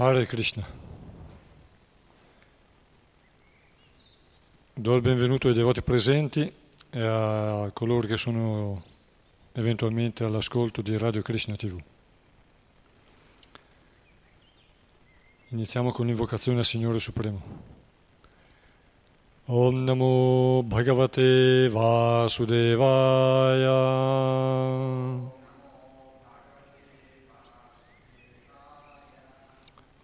Hare Krishna. Do il benvenuto ai devoti presenti e a coloro che sono eventualmente all'ascolto di Radio Krishna TV. Iniziamo con l'invocazione al Signore Supremo. Om Namo Bhagavate Vasudevaya.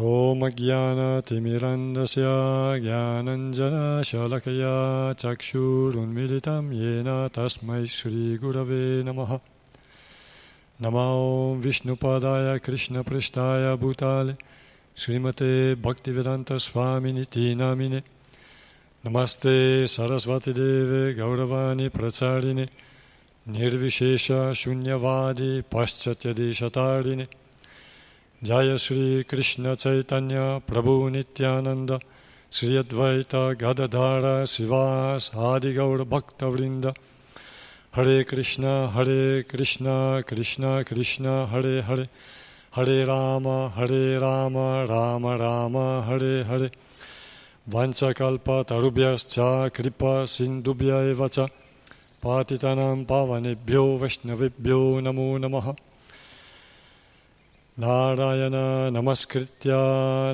ॐ ज्ञानतिमिरन्दस्य ज्ञानञ्जनशलकया चक्षुरुन्मिलितं येन तस्मै श्रीगुरवे नमः नमो विष्णुपादाय कृष्णपृष्ठाय भूताले श्रीमते भक्तिवेदान्तस्वामिनिति नामिने नमस्ते सरस्वतीदेवे गौरवाणि प्रचारिणे निर्विशेषशून्यवादि पाश्चात्यदेशतारिणे Jaya Sri Krishna Chaitanya Prabhu Nityananda Sri Advaita Gadadhara Sivas Adi Gaur Bhakta Vrinda. Hare Krishna Hare Krishna Krishna Krishna Hare Hare. Hare Rama Hare Rama Rama Rama Hare Hare. Vancha kalpa tarubhyascha kripa sindubhya evacha patitanam pavanebhyo vaishnavibhyo namo namaha. Narayan नमस्कृत्य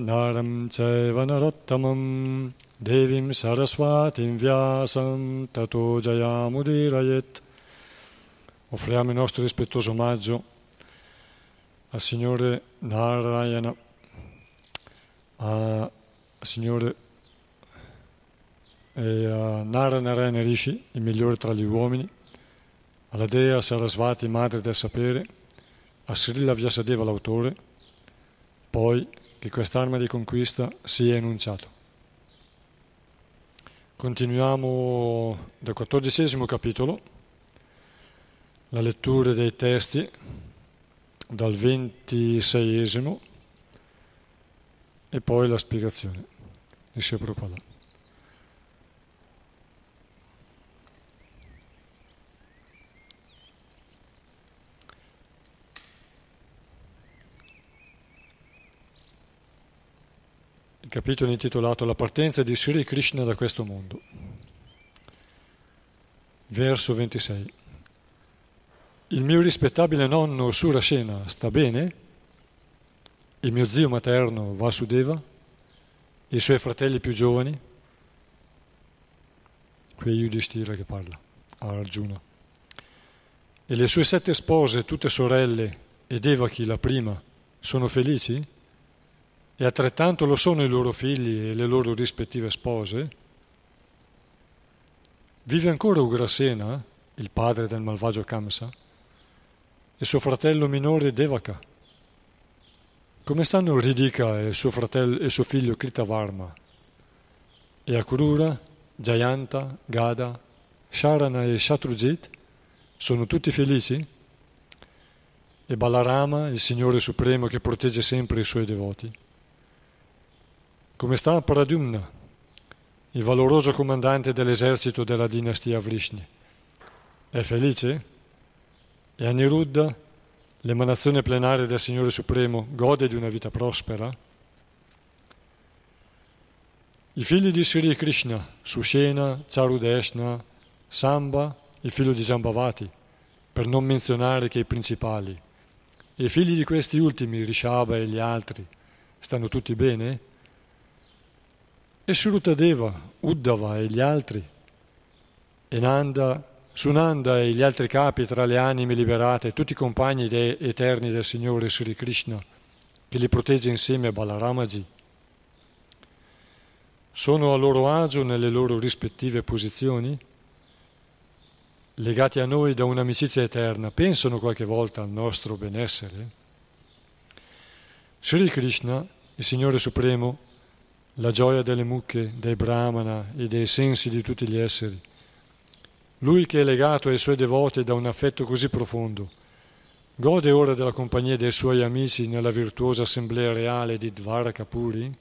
नारं चैव नरोत्तमं देवीं सरस्वतीं व्यासं ततो जयामुdirayet. Offriamo il nostro rispettoso omaggio al Signore Narayana, al Signore e a Naranarayana Rishi, il migliore tra gli uomini, alla Dea Sarasvati, Madre del Sapere, a Srila Vyasadeva l'autore, poi che quest'arma di conquista sia enunciato. Continuiamo dal quattordicesimo capitolo, la lettura dei testi dal ventiseiesimo e poi la spiegazione di Sri Prabhupada. Capitolo intitolato La partenza di Sri Krishna da questo mondo. Verso 26. Il mio rispettabile nonno Surasena sta bene? Il mio zio materno Vasudeva? I suoi fratelli più giovani? Qui è Yudhishthira che parla, a Arjuna. E le sue sette spose, tutte sorelle, e Devaki la prima, sono felici? E altrettanto lo sono i loro figli e le loro rispettive spose? Vive ancora Ugrasena, il padre del malvagio Kamsa, e suo fratello minore Devaka? Come stanno Ridika e suo, fratello, e suo figlio Kritavarma? E Akrura, Jayanta, Gada, Sharana e Shatrujit sono tutti felici? E Balarama, il Signore Supremo che protegge sempre i suoi devoti? Come sta Paradumna, il valoroso comandante dell'esercito della dinastia Vrishni? È felice? E Aniruddha, l'emanazione plenaria del Signore Supremo, gode di una vita prospera? I figli di Sri Krishna, Sushena, Charudeshna, Samba, il figlio di Zambavati, per non menzionare che i principali, e i figli di questi ultimi, Rishaba e gli altri, stanno tutti bene? E Surutadeva, Uddhava e gli altri, e Nanda, Sunanda e gli altri capi tra le anime liberate, tutti i compagni eterni del Signore Sri Krishna, che li protegge insieme a Balaramaji, sono a loro agio nelle loro rispettive posizioni? Legati a noi da un'amicizia eterna, pensano qualche volta al nostro benessere? Sri Krishna, il Signore Supremo, la gioia delle mucche, dei brahmana e dei sensi di tutti gli esseri, Lui che è legato ai suoi devoti da un affetto così profondo, gode ora della compagnia dei suoi amici nella virtuosa assemblea reale di Dvaraka Puri?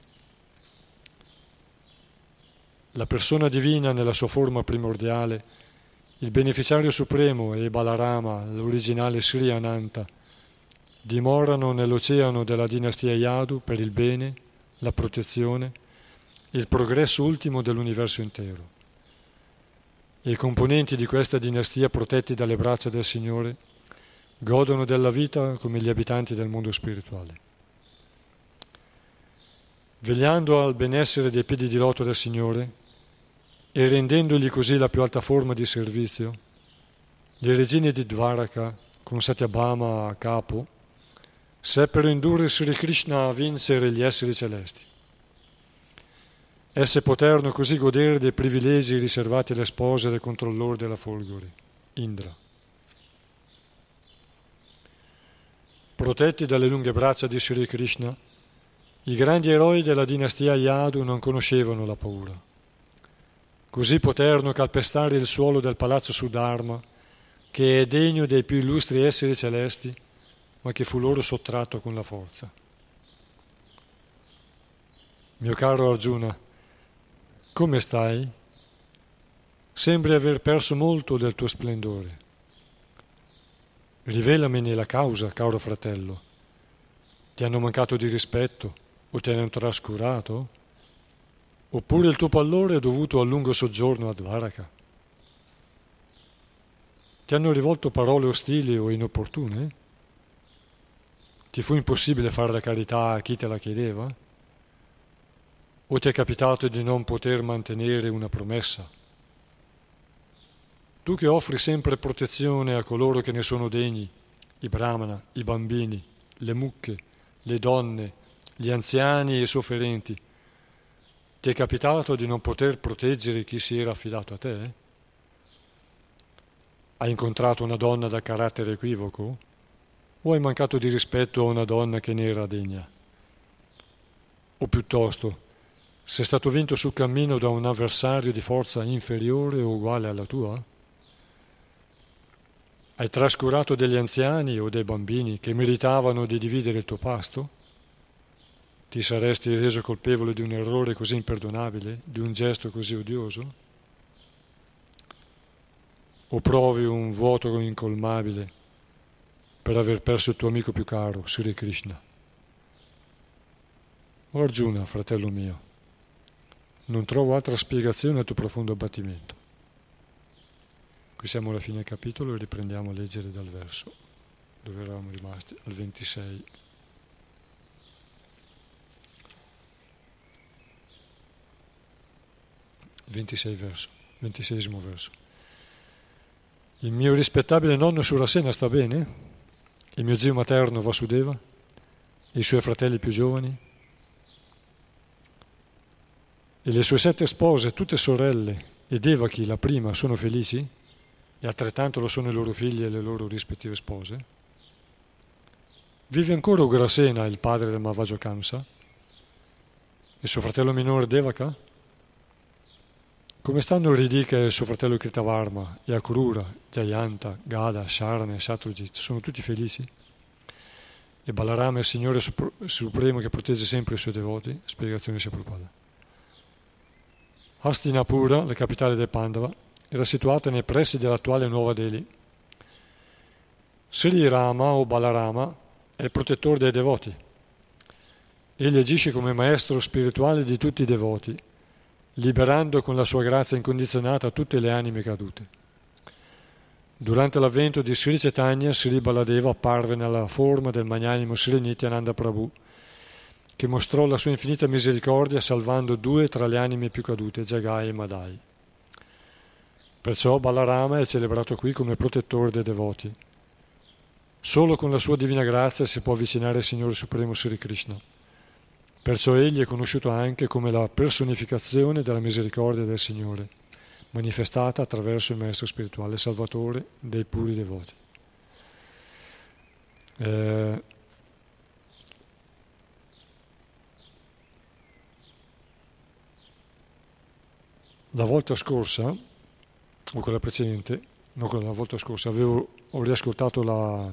La persona divina nella sua forma primordiale, il beneficiario supremo e Balarama, l'originale Sri Ananta, dimorano nell'oceano della dinastia Yadu per il bene, la protezione il progresso ultimo dell'universo intero i componenti di questa dinastia protetti dalle braccia del Signore godono della vita come gli abitanti del mondo spirituale. Vegliando al benessere dei piedi di loto del Signore e rendendogli così la più alta forma di servizio, le regine di Dvaraka, con Satyabhama a capo, seppero indurre Sri Krishna a vincere gli esseri celesti. Esse poterono così godere dei privilegi riservati alle spose del controllore della folgore, Indra. Protetti dalle lunghe braccia di Sri Krishna, i grandi eroi della dinastia Yadu non conoscevano la paura. Così poterono calpestare il suolo del palazzo Sudharma, che è degno dei più illustri esseri celesti, ma che fu loro sottratto con la forza. Mio caro Arjuna, come stai? Sembri aver perso molto del tuo splendore. Rivelamene la causa, caro fratello. Ti hanno mancato di rispetto o ti hanno trascurato? Oppure il tuo pallore è dovuto al lungo soggiorno a Dvaraka? Ti hanno rivolto parole ostili o inopportune? Ti fu impossibile fare la carità a chi te la chiedeva? O ti è capitato di non poter mantenere una promessa? Tu che offri sempre protezione a coloro che ne sono degni, i brahmana, i bambini, le mucche, le donne, gli anziani e i sofferenti, ti è capitato di non poter proteggere chi si era affidato a te? Hai incontrato una donna da carattere equivoco? O hai mancato di rispetto a una donna che ne era degna? O piuttosto, sei stato vinto sul cammino da un avversario di forza inferiore o uguale alla tua? Hai trascurato degli anziani o dei bambini che meritavano di dividere il tuo pasto? Ti saresti reso colpevole di un errore così imperdonabile, di un gesto così odioso? O provi un vuoto incolmabile per aver perso il tuo amico più caro, Sri Krishna? O Arjuna, fratello mio, non trovo altra spiegazione al tuo profondo abbattimento. Qui siamo alla fine del capitolo e riprendiamo a leggere dal verso dove eravamo rimasti, al 26. Ventisei verso, ventisesimo verso. Il mio rispettabile nonno Surasena sta bene? Il mio zio materno Vasudeva? E i suoi fratelli più giovani? E le sue sette spose, tutte sorelle, e Devaki, la prima, sono felici? E altrettanto lo sono i loro figli e le loro rispettive spose? Vive ancora Ugrasena, il padre del Mavajo Kamsa? E suo fratello minore Devaka? Come stanno Ridika e suo fratello Kritavarma, e Akrura, Jayanta, Gada, Sharana e Shatrujit? Sono tutti felici? E Balarama è il Signore Supremo che protegge sempre i suoi devoti? Spiegazione Prabhupada. Hastinapura, la capitale del Pandava, era situata nei pressi dell'attuale Nuova Delhi. Sri Rama o Balarama è il protettore dei devoti. Egli agisce come maestro spirituale di tutti i devoti, liberando con la sua grazia incondizionata tutte le anime cadute. Durante l'avvento di Sri Chaitanya, Sri Baladeva apparve nella forma del magnanimo Sri Nityananda Prabhu, che mostrò la sua infinita misericordia salvando due tra le anime più cadute, Jagai e Madai. Perciò Balarama è celebrato qui come protettore dei devoti. Solo con la sua divina grazia si può avvicinare al Signore Supremo Sri Krishna. Perciò egli è conosciuto anche come la personificazione della misericordia del Signore, manifestata attraverso il Maestro spirituale Salvatore dei puri devoti. Eh, La volta scorsa o quella precedente, non quella della volta scorsa, avevo, ho riascoltato la,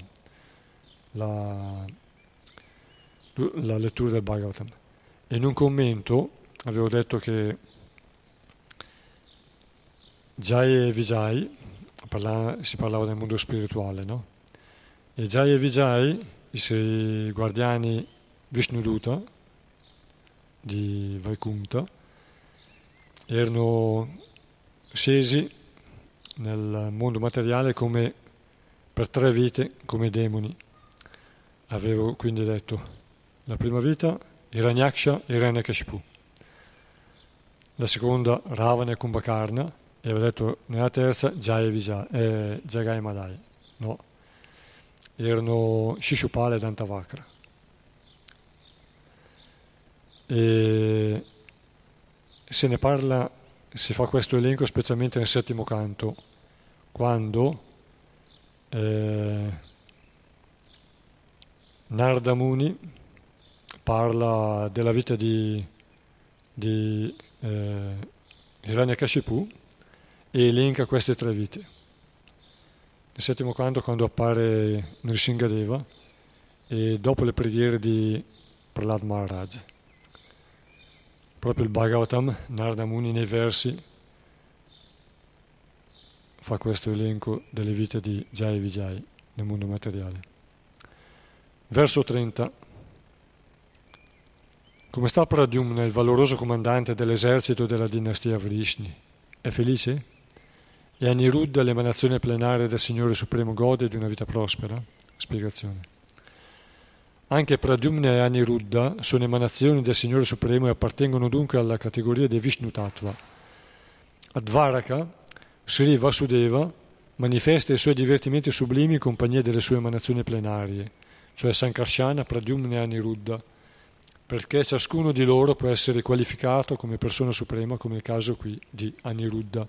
la, la lettura del Bhagavatam e in un commento avevo detto che Jai e Vijay, parla, si parlava del mondo spirituale, no? E Jai e Vijay, i sei guardiani Vishnuduta di Vaikunta, erano scesi nel mondo materiale come per tre vite come demoni. Avevo quindi detto la prima vita Hiranyaksha e Hiranyakashipu, la seconda Ravana e Kumbhakarna e avevo detto nella terza Jaya Vijay, eh, Jagai Madai, no, erano Shishupala e Dantavakra. E se ne parla, si fa questo elenco specialmente nel settimo canto, quando eh, Narda Muni parla della vita di, di eh, Hiranyakashipu e elenca queste tre vite. Nel settimo canto quando appare Nrishingadeva e dopo le preghiere di Prahlad Maharaj. Proprio il Bhagavatam, Narda Muni nei versi fa questo elenco delle vite di Jai e Vijay nel mondo materiale. Verso 30. Come sta Pradyumna, il valoroso comandante dell'esercito della dinastia Vrishni? È felice? E Aniruddha, l'emanazione plenaria del Signore Supremo, gode di una vita prospera? Spiegazione. Anche Pradyumna e Aniruddha sono emanazioni del Signore Supremo e appartengono dunque alla categoria dei Vishnu Tattva. Advaraka, Sri Vasudeva, manifesta i suoi divertimenti sublimi in compagnia delle sue emanazioni plenarie, cioè Sankarsana, Pradyumna e Aniruddha, perché ciascuno di loro può essere qualificato come persona suprema, come il caso qui di Aniruddha.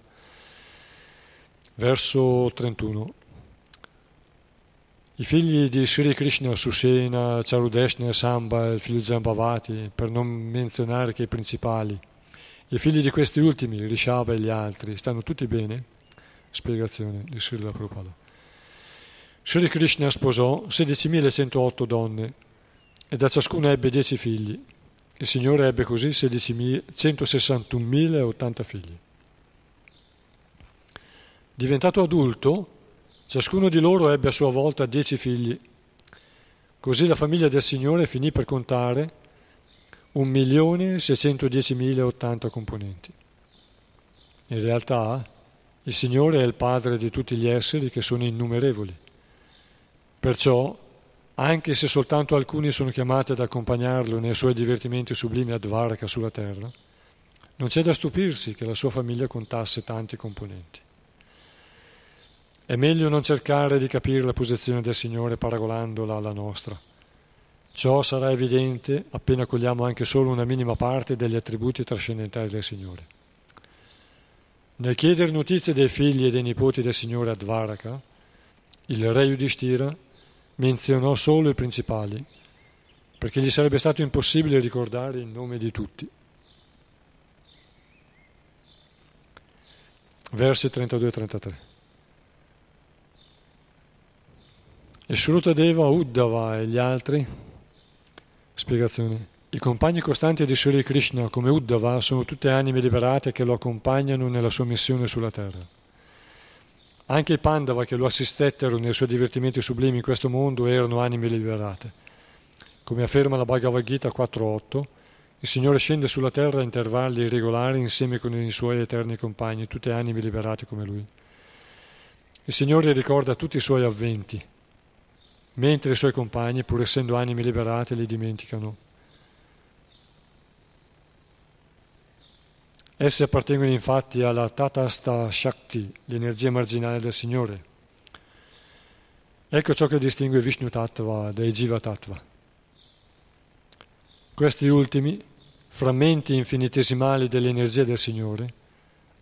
Verso 31. I figli di Sri Krishna, Susena, Charudeshna, Samba, il figlio Zambavati, per non menzionare che i principali. I figli di questi ultimi, Rishabha e gli altri, stanno tutti bene? Spiegazione di Srila Prabhupada. Sri Krishna sposò 16.108 donne e da ciascuna ebbe 10 figli. Il Signore ebbe così 161.080 figli. Diventato adulto, Ciascuno di loro ebbe a sua volta dieci figli. Così la famiglia del Signore finì per contare 1.610.080 componenti. In realtà il Signore è il Padre di tutti gli esseri che sono innumerevoli. Perciò, anche se soltanto alcuni sono chiamati ad accompagnarlo nei suoi divertimenti sublimi ad Varaka sulla terra, non c'è da stupirsi che la sua famiglia contasse tanti componenti. È meglio non cercare di capire la posizione del Signore paragonandola alla nostra. Ciò sarà evidente appena cogliamo anche solo una minima parte degli attributi trascendentali del Signore. Nel chiedere notizie dei figli e dei nipoti del Signore a Dvaraka, il re Yudhishthira menzionò solo i principali, perché gli sarebbe stato impossibile ricordare il nome di tutti. Versi 32 e 33. Shrutadeva, Uddhava e gli altri? Spiegazione. I compagni costanti di Sri Krishna come Uddhava sono tutte anime liberate che lo accompagnano nella sua missione sulla terra. Anche i Pandava che lo assistettero nei suoi divertimenti sublimi in questo mondo erano anime liberate. Come afferma la Bhagavad Gita 4.8, il Signore scende sulla terra a intervalli irregolari insieme con i suoi eterni compagni, tutte anime liberate come Lui. Il Signore ricorda tutti i suoi avventi, mentre i suoi compagni, pur essendo anime liberate, li dimenticano. Esse appartengono infatti alla Tatasta Shakti, l'energia marginale del Signore. Ecco ciò che distingue Vishnu Tattva dai Jiva Tattva. Questi ultimi, frammenti infinitesimali dell'energia del Signore,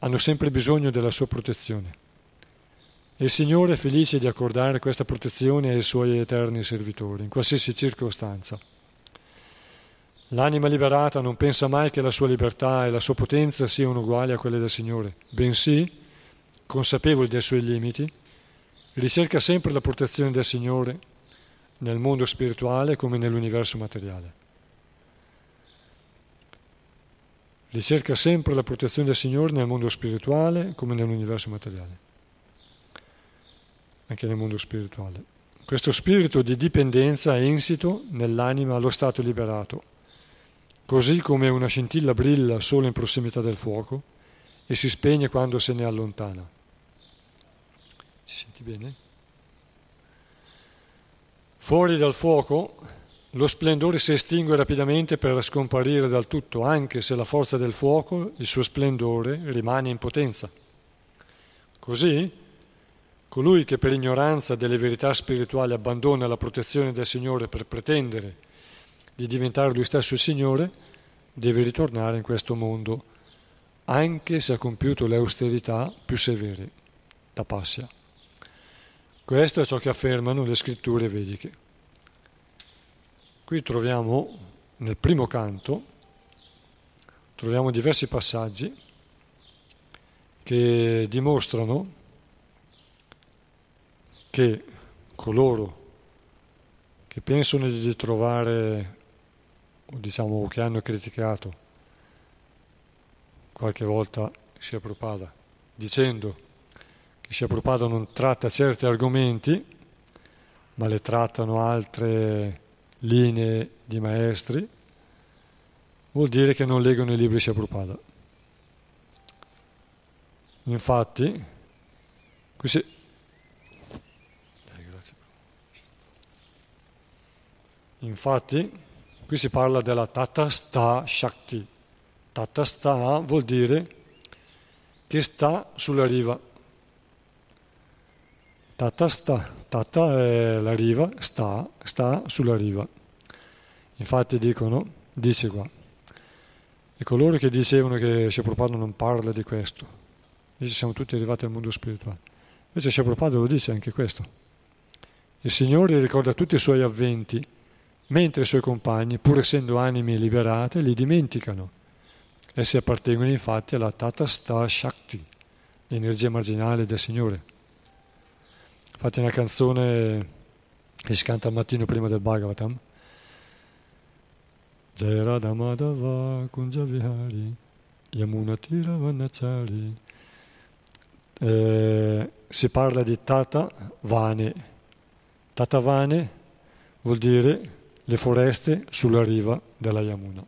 hanno sempre bisogno della sua protezione. Il Signore è felice di accordare questa protezione ai suoi eterni servitori, in qualsiasi circostanza. L'anima liberata non pensa mai che la sua libertà e la sua potenza siano uguali a quelle del Signore, bensì consapevole dei suoi limiti, ricerca sempre la protezione del Signore nel mondo spirituale come nell'universo materiale. Ricerca sempre la protezione del Signore nel mondo spirituale come nell'universo materiale, anche nel mondo spirituale. Questo spirito di dipendenza è insito nell'anima allo stato liberato, così come una scintilla brilla solo in prossimità del fuoco e si spegne quando se ne allontana. Ci senti bene? Fuori dal fuoco lo splendore si estingue rapidamente per scomparire dal tutto, anche se la forza del fuoco, il suo splendore, rimane in potenza. Così, colui che per ignoranza delle verità spirituali abbandona la protezione del Signore per pretendere di diventare lui stesso il Signore, deve ritornare in questo mondo, anche se ha compiuto le austerità più severe, da passia. Questo è ciò che affermano le scritture vediche. Qui troviamo nel primo canto, troviamo diversi passaggi che dimostrano che coloro che pensano di trovare, o diciamo che hanno criticato qualche volta Sia Prabhupada, dicendo Sri Prabhupada non tratta certi argomenti, ma le trattano altre linee di maestri, vuol dire che non leggono i libri Sri Prabhupada. Infatti, si... Infatti, qui si parla della Tatasta Shakti. Tatasta vuol dire che sta sulla riva. Tata sta, tata è la riva, sta, sta sulla riva. Infatti dicono, dice qua, e coloro che dicevano che Prabhupada non parla di questo, dice siamo tutti arrivati al mondo spirituale. Invece Prabhupada lo dice anche questo. Il Signore ricorda tutti i suoi avventi, mentre i suoi compagni, pur essendo anime liberate, li dimenticano. Essi appartengono infatti alla Tata Sta Shakti, l'energia marginale del Signore. Infatti una canzone che si canta al mattino prima del Bhagavatam. Jaya Madhava Kunjavihari Yamunatira Vanachari eh, si parla di Tata Vane. Tata Vane vuol dire le foreste sulla riva della Yamuna.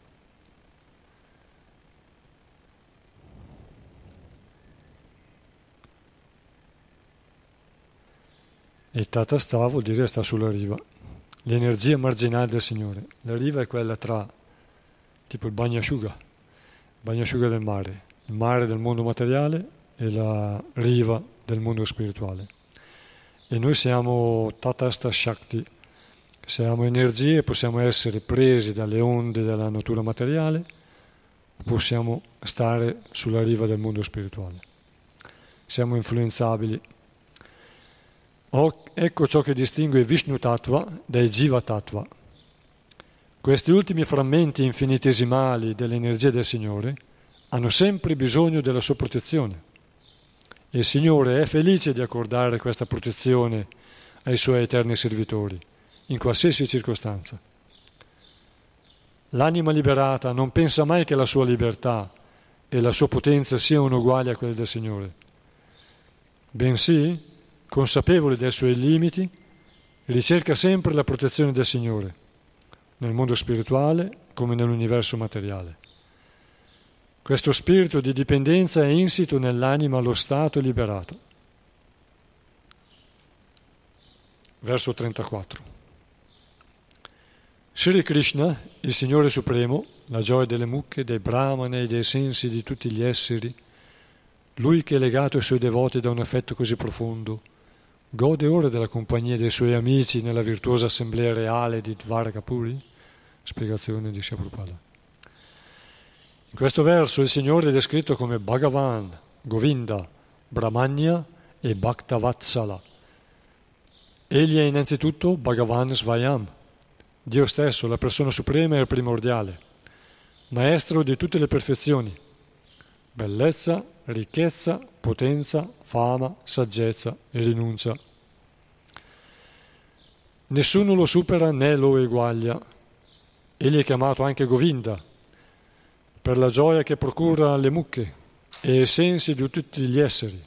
E Tata Sta vuol dire sta sulla riva, l'energia marginale del Signore. La riva è quella tra, tipo il bagnasciuga, il bagnasciuga del mare, il mare del mondo materiale e la riva del mondo spirituale. E noi siamo Tata Sta Shakti, siamo energie, possiamo essere presi dalle onde della natura materiale, possiamo stare sulla riva del mondo spirituale. Siamo influenzabili Ecco ciò che distingue Vishnu Tattva dai Jiva Tattva. Questi ultimi frammenti infinitesimali dell'energia del Signore hanno sempre bisogno della sua protezione. Il Signore è felice di accordare questa protezione ai suoi eterni servitori, in qualsiasi circostanza. L'anima liberata non pensa mai che la sua libertà e la sua potenza siano uguali a quelle del Signore, bensì consapevole dei suoi limiti, ricerca sempre la protezione del Signore, nel mondo spirituale come nell'universo materiale. Questo spirito di dipendenza è insito nell'anima allo stato liberato. Verso 34. Sri Krishna, il Signore Supremo, la gioia delle mucche, dei brahmane e dei sensi di tutti gli esseri, lui che è legato ai suoi devoti da un affetto così profondo, Gode ora della compagnia dei suoi amici nella virtuosa assemblea reale di Dvarakapuri? Spiegazione di Prabhupada. In questo verso il Signore è descritto come Bhagavan, Govinda, Brahmanya e Bhaktavatsala. Egli è innanzitutto Bhagavan Svayam, Dio stesso, la persona suprema e primordiale, maestro di tutte le perfezioni, bellezza ricchezza, potenza, fama, saggezza e rinuncia. Nessuno lo supera né lo eguaglia. Egli è chiamato anche Govinda, per la gioia che procura alle mucche e ai sensi di tutti gli esseri.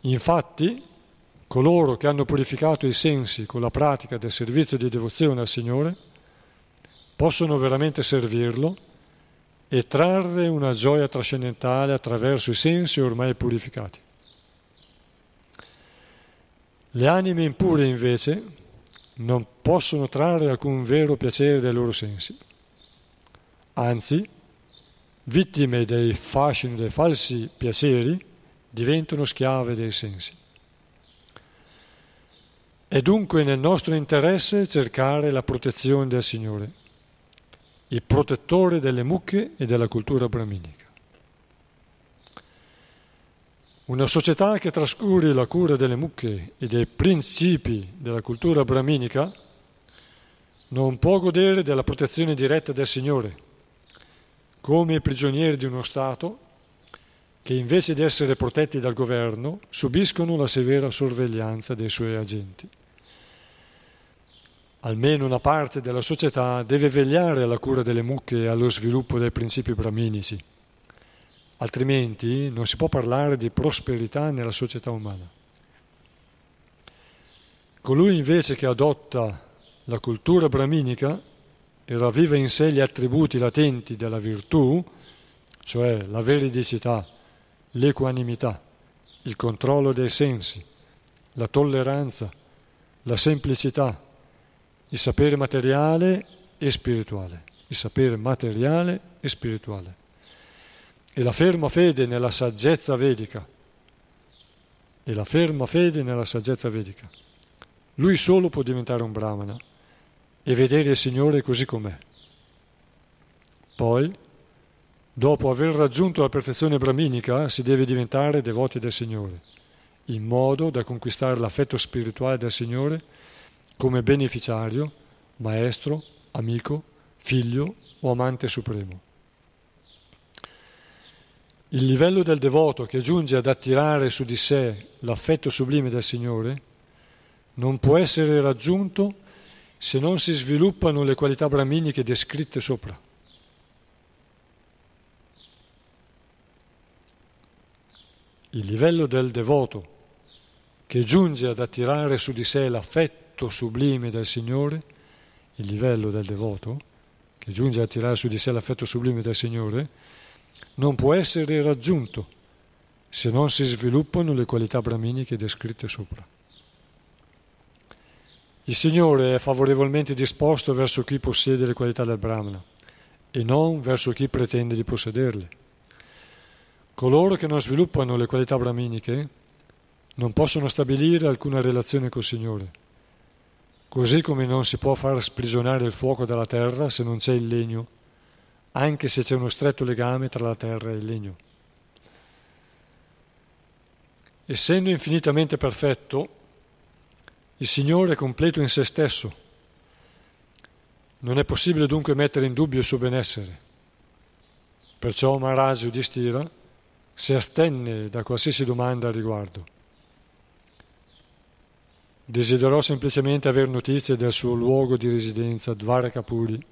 Infatti, coloro che hanno purificato i sensi con la pratica del servizio di devozione al Signore possono veramente servirlo e trarre una gioia trascendentale attraverso i sensi ormai purificati. Le anime impure invece non possono trarre alcun vero piacere dai loro sensi. Anzi, vittime dei fascini dei falsi piaceri, diventano schiave dei sensi. È dunque nel nostro interesse cercare la protezione del Signore, il protettore delle mucche e della cultura brahminica. Una società che trascuri la cura delle mucche e dei principi della cultura brahminica non può godere della protezione diretta del Signore, come i prigionieri di uno Stato che invece di essere protetti dal governo subiscono la severa sorveglianza dei suoi agenti. Almeno una parte della società deve vegliare alla cura delle mucche e allo sviluppo dei principi braminici altrimenti non si può parlare di prosperità nella società umana. Colui invece che adotta la cultura brahminica e ravviva in sé gli attributi latenti della virtù, cioè la veridicità, l'equanimità, il controllo dei sensi, la tolleranza, la semplicità, il sapere materiale e spirituale, il sapere materiale e spirituale e la ferma fede nella saggezza vedica. E la ferma fede nella saggezza vedica. Lui solo può diventare un brahmana e vedere il Signore così com'è. Poi, dopo aver raggiunto la perfezione brahminica, si deve diventare devoti del Signore, in modo da conquistare l'affetto spirituale del Signore come beneficiario, maestro, amico, figlio o amante supremo. Il livello del devoto che giunge ad attirare su di sé l'affetto sublime del Signore non può essere raggiunto se non si sviluppano le qualità brahminiche descritte sopra. Il livello del devoto che giunge ad attirare su di sé l'affetto sublime del Signore, il livello del devoto che giunge ad attirare su di sé l'affetto sublime del Signore, non può essere raggiunto se non si sviluppano le qualità brahminiche descritte sopra. Il Signore è favorevolmente disposto verso chi possiede le qualità del Brahmana e non verso chi pretende di possederle. Coloro che non sviluppano le qualità brahminiche non possono stabilire alcuna relazione col Signore, così come non si può far sprigionare il fuoco dalla terra se non c'è il legno anche se c'è uno stretto legame tra la terra e il legno. Essendo infinitamente perfetto, il Signore è completo in se stesso. Non è possibile dunque mettere in dubbio il suo benessere. Perciò Maharaj Yudhishthira si astenne da qualsiasi domanda al riguardo. Desiderò semplicemente avere notizie del suo luogo di residenza, Dvarakapuri,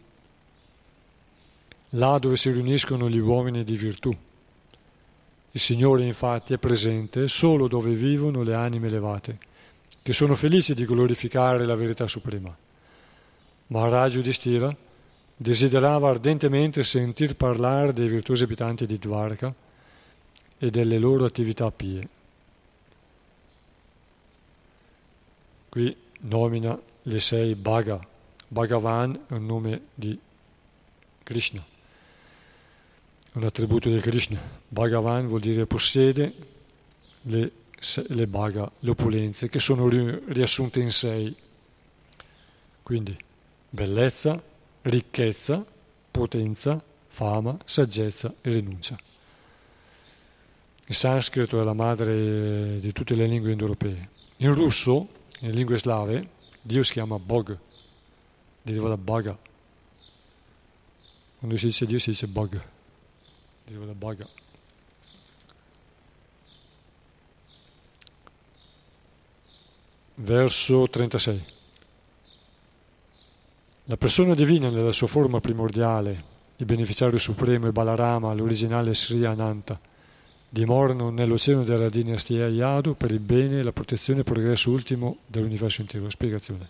là dove si riuniscono gli uomini di virtù. Il Signore infatti è presente solo dove vivono le anime elevate, che sono felici di glorificare la verità suprema. Maharaj Yudhishthira desiderava ardentemente sentir parlare dei virtuosi abitanti di Dvarka e delle loro attività pie. Qui nomina le sei Bhaga. Bhagavan è un nome di Krishna un attributo di Krishna. Bhagavan vuol dire possiede le, le bhaga, le opulenze, che sono riassunte in sei. Quindi bellezza, ricchezza, potenza, fama, saggezza e rinuncia. Il sanscrito è la madre di tutte le lingue indoeuropee. In russo, nelle lingue slave Dio si chiama Bog, deriva da Baga. Quando si dice Dio si dice Bog, deriva da Baga. Verso 36. La persona divina nella sua forma primordiale, il beneficiario supremo e Balarama, l'originale Sri Ananta, dimorano nell'oceano della dinastia Yadu per il bene, la protezione e il progresso ultimo dell'universo intero. Spiegazione.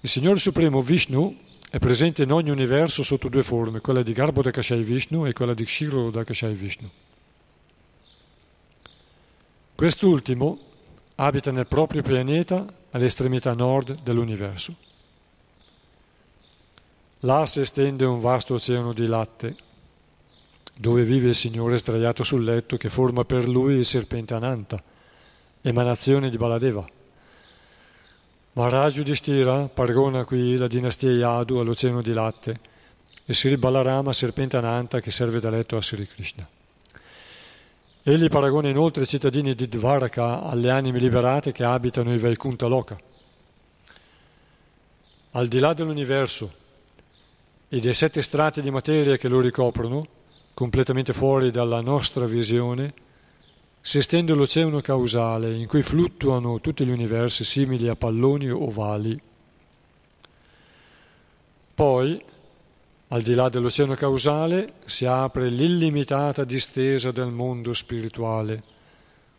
Il Signore Supremo Vishnu è presente in ogni universo sotto due forme, quella di Garbhodakashai Vishnu e quella di Kshirodakashai Vishnu. Quest'ultimo abita nel proprio pianeta all'estremità nord dell'universo. Là si estende un vasto oceano di latte, dove vive il Signore sdraiato sul letto che forma per lui il serpente Ananta, emanazione di Baladeva. Maharaj Yudhishthira paragona qui la dinastia Yadu all'oceano di latte e Sri Balarama serpente Ananta che serve da letto a Sri Krishna. Egli paragona inoltre i cittadini di Dvaraka alle anime liberate che abitano i Vaikunta Loka. Al di là dell'universo e dei sette strati di materia che lo ricoprono, completamente fuori dalla nostra visione, si estende l'oceano causale in cui fluttuano tutti gli universi simili a palloni ovali. Poi, al di là dell'oceano causale, si apre l'illimitata distesa del mondo spirituale,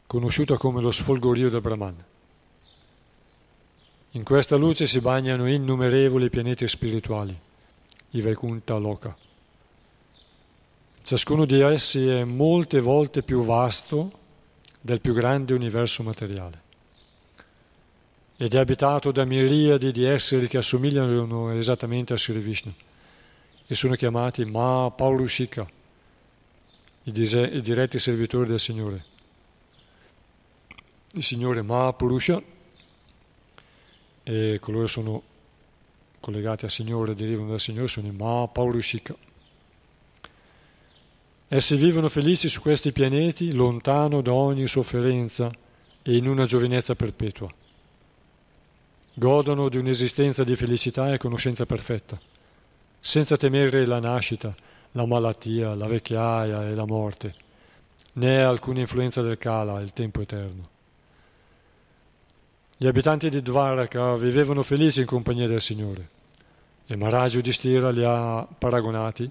conosciuta come lo sfolgorio del Brahman. In questa luce si bagnano innumerevoli pianeti spirituali, i Vaikunta Loka. Ciascuno di essi è molte volte più vasto del più grande universo materiale ed è abitato da miriadi di esseri che assomigliano esattamente a Sri Vishnu e sono chiamati Ma Paurushika, i, dise- i diretti servitori del Signore. Il Signore Ma Purusha e coloro che sono collegati al Signore, derivano dal Signore, sono i Ma Paurushika. Essi vivono felici su questi pianeti, lontano da ogni sofferenza e in una giovinezza perpetua. Godono di un'esistenza di felicità e conoscenza perfetta, senza temere la nascita, la malattia, la vecchiaia e la morte, né alcuna influenza del Kala, il tempo eterno. Gli abitanti di Dvaraka vivevano felici in compagnia del Signore e Maharaj Yudhishthira li ha paragonati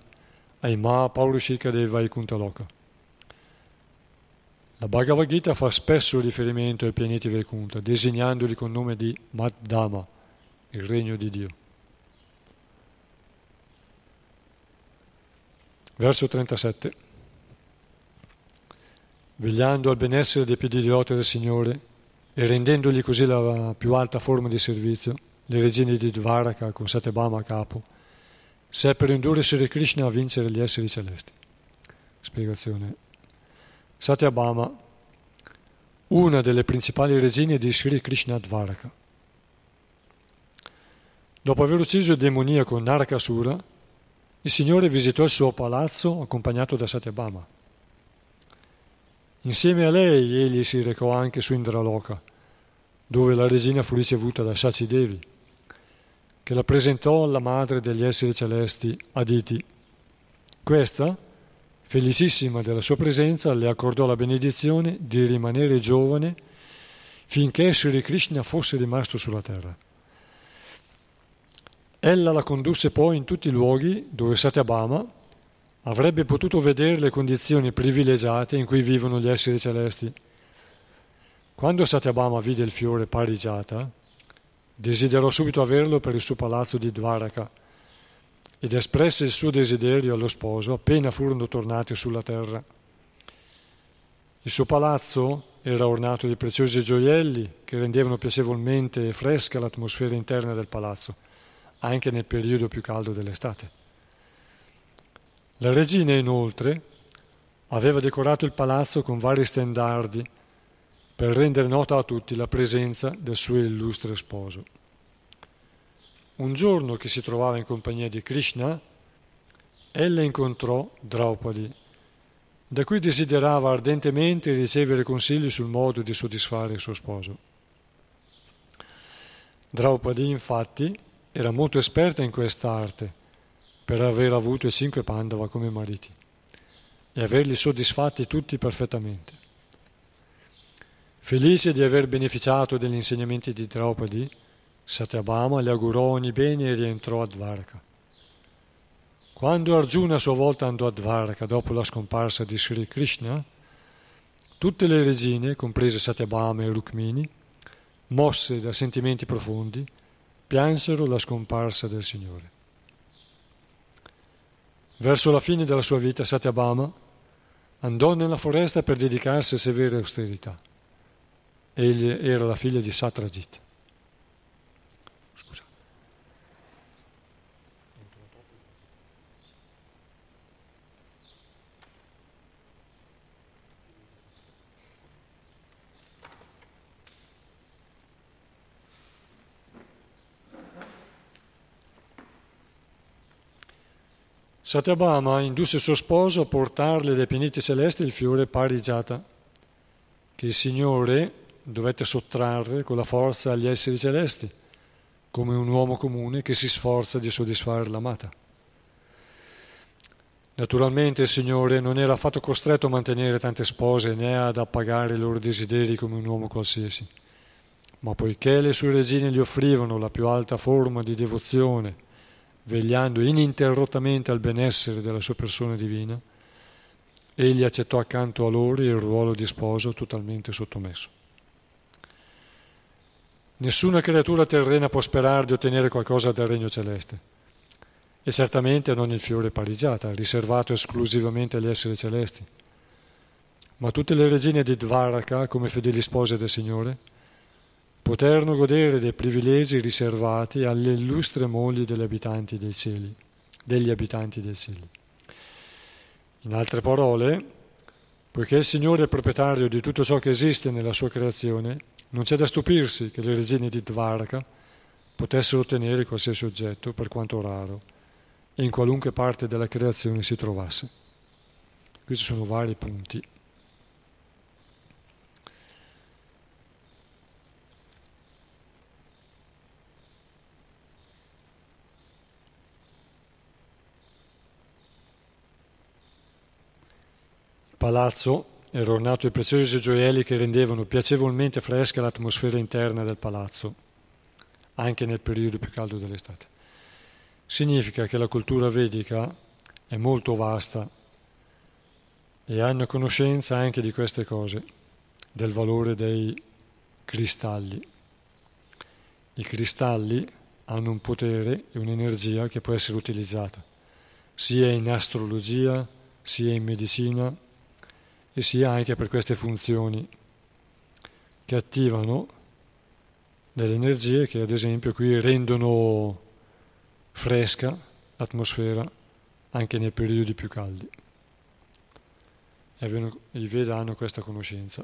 ai Mahapaurishika dei Vaikuntha Loka. La Bhagavad Gita fa spesso riferimento ai pianeti Vaikuntha, designandoli con nome di Madhama, il regno di Dio. Verso 37. Vegliando al benessere dei piedi di loto del Signore e rendendogli così la più alta forma di servizio, le regine di Dvaraka con Satyabhama a capo, seppero indurre Sri Krishna a vincere gli esseri celesti. Spiegazione. Satyabhama, una delle principali regine di Sri Krishna Dvaraka. Dopo aver ucciso il demoniaco Narakasura, il Signore visitò il suo palazzo accompagnato da Satyabhama. Insieme a lei egli si recò anche su Indraloka, dove la regina fu ricevuta da Saci Devi che la presentò alla madre degli esseri celesti, Aditi. Questa, felicissima della sua presenza, le accordò la benedizione di rimanere giovane finché Sri Krishna fosse rimasto sulla terra. Ella la condusse poi in tutti i luoghi dove Satyabhama avrebbe potuto vedere le condizioni privilegiate in cui vivono gli esseri celesti. Quando Satyabhama vide il fiore Parijata, Desiderò subito averlo per il suo palazzo di Dvaraka ed espresse il suo desiderio allo sposo appena furono tornati sulla terra. Il suo palazzo era ornato di preziosi gioielli che rendevano piacevolmente fresca l'atmosfera interna del palazzo, anche nel periodo più caldo dell'estate. La regina, inoltre, aveva decorato il palazzo con vari stendardi per rendere nota a tutti la presenza del suo illustre sposo. Un giorno che si trovava in compagnia di Krishna, ella incontrò Draupadi, da cui desiderava ardentemente ricevere consigli sul modo di soddisfare il suo sposo. Draupadi, infatti, era molto esperta in quest'arte per aver avuto i cinque Pandava come mariti e averli soddisfatti tutti perfettamente. Felice di aver beneficiato degli insegnamenti di Draupadi, Satyabhama le augurò ogni bene e rientrò a Dvaraka. Quando Arjuna a sua volta andò a Dvaraka dopo la scomparsa di Sri Krishna, tutte le regine, comprese Satyabhama e Rukmini, mosse da sentimenti profondi, piansero la scomparsa del Signore. Verso la fine della sua vita Satyabhama andò nella foresta per dedicarsi a severe austerità. Egli era la figlia di Satrajit. Satyabhama indusse suo sposo a portarle dai pianeti celesti il fiore Parijata, che il Signore dovette sottrarre con la forza agli esseri celesti, come un uomo comune che si sforza di soddisfare l'amata. Naturalmente il Signore non era affatto costretto a mantenere tante spose né ad appagare i loro desideri come un uomo qualsiasi, ma poiché le sue regine gli offrivano la più alta forma di devozione, vegliando ininterrottamente al benessere della sua persona divina, egli accettò accanto a loro il ruolo di sposo totalmente sottomesso. Nessuna creatura terrena può sperare di ottenere qualcosa dal regno celeste, e certamente non il fiore parigiata, riservato esclusivamente agli esseri celesti. Ma tutte le regine di Dvaraka, come fedeli spose del Signore, poterono godere dei privilegi riservati alle illustre mogli degli abitanti dei cieli, degli abitanti dei cieli. In altre parole, poiché il Signore è proprietario di tutto ciò che esiste nella sua creazione, non c'è da stupirsi che le regine di Dvaraka potessero ottenere qualsiasi oggetto, per quanto raro, e in qualunque parte della creazione si trovasse. Qui ci sono vari punti. palazzo ornato di preziosi gioielli che rendevano piacevolmente fresca l'atmosfera interna del palazzo, anche nel periodo più caldo dell'estate. Significa che la cultura vedica è molto vasta e hanno conoscenza anche di queste cose, del valore dei cristalli. I cristalli hanno un potere e un'energia che può essere utilizzata sia in astrologia, sia in medicina, e sia anche per queste funzioni che attivano delle energie che ad esempio qui rendono fresca l'atmosfera anche nei periodi più caldi. E i Veda hanno questa conoscenza.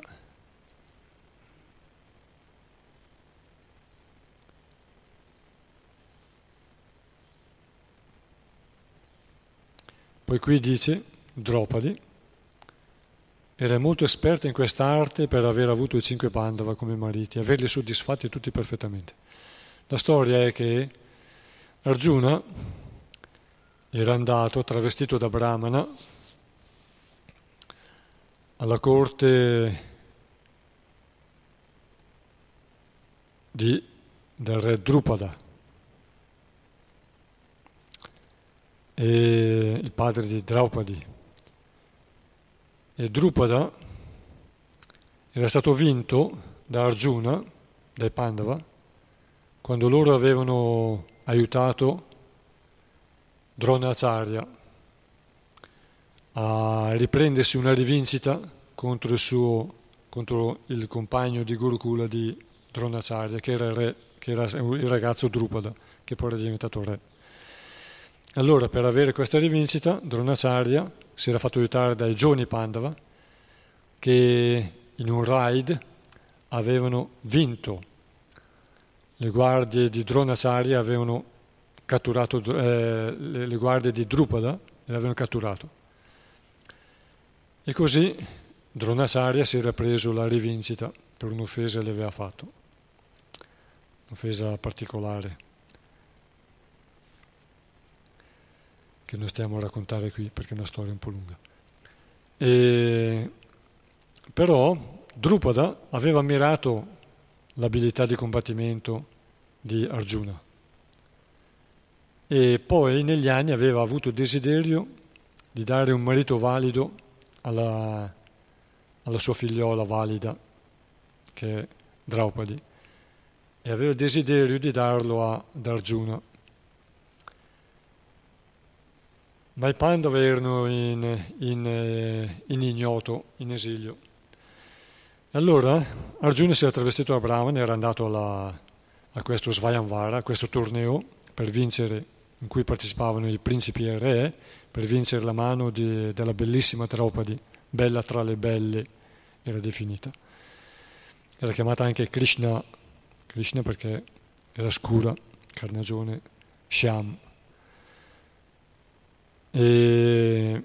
Poi qui dice Dropadi, era molto esperta in quest'arte per aver avuto i cinque Pandava come mariti, averli soddisfatti tutti perfettamente. La storia è che Arjuna era andato travestito da Brahmana alla corte di, del re Drupada, e il padre di Draupadi e Drupada era stato vinto da Arjuna, dai Pandava, quando loro avevano aiutato Dronacharya a riprendersi una rivincita contro il, suo, contro il compagno di Gurukula di Dronacharya, che era, re, che era il ragazzo Drupada, che poi era diventato re. Allora, per avere questa rivincita, Dronacharya si era fatto aiutare dai giovani Pandava che in un raid avevano vinto. Le guardie di Dronacharya avevano catturato eh, le, guardie di Drupada e l'avevano catturato. E così Dronacharya si era preso la rivincita per un'offesa che le aveva fatto, un'offesa particolare. Che non stiamo a raccontare qui perché è una storia un po' lunga. E, però Drupada aveva ammirato l'abilità di combattimento di Arjuna e poi negli anni aveva avuto desiderio di dare un marito valido alla, alla sua figliola valida, che è Draupadi, e aveva desiderio di darlo a, ad Arjuna. Ma i Pandava erano in, in, eh, in ignoto, in esilio. E allora Arjuna si era travestito da Brahman, era andato alla, a questo Svayamvara, a questo torneo per vincere, in cui partecipavano i principi e il re, per vincere la mano di, della bellissima Draupadi, bella tra le belle, era definita. Era chiamata anche Krishna, Krishna perché era scura, carnagione, Shyam. E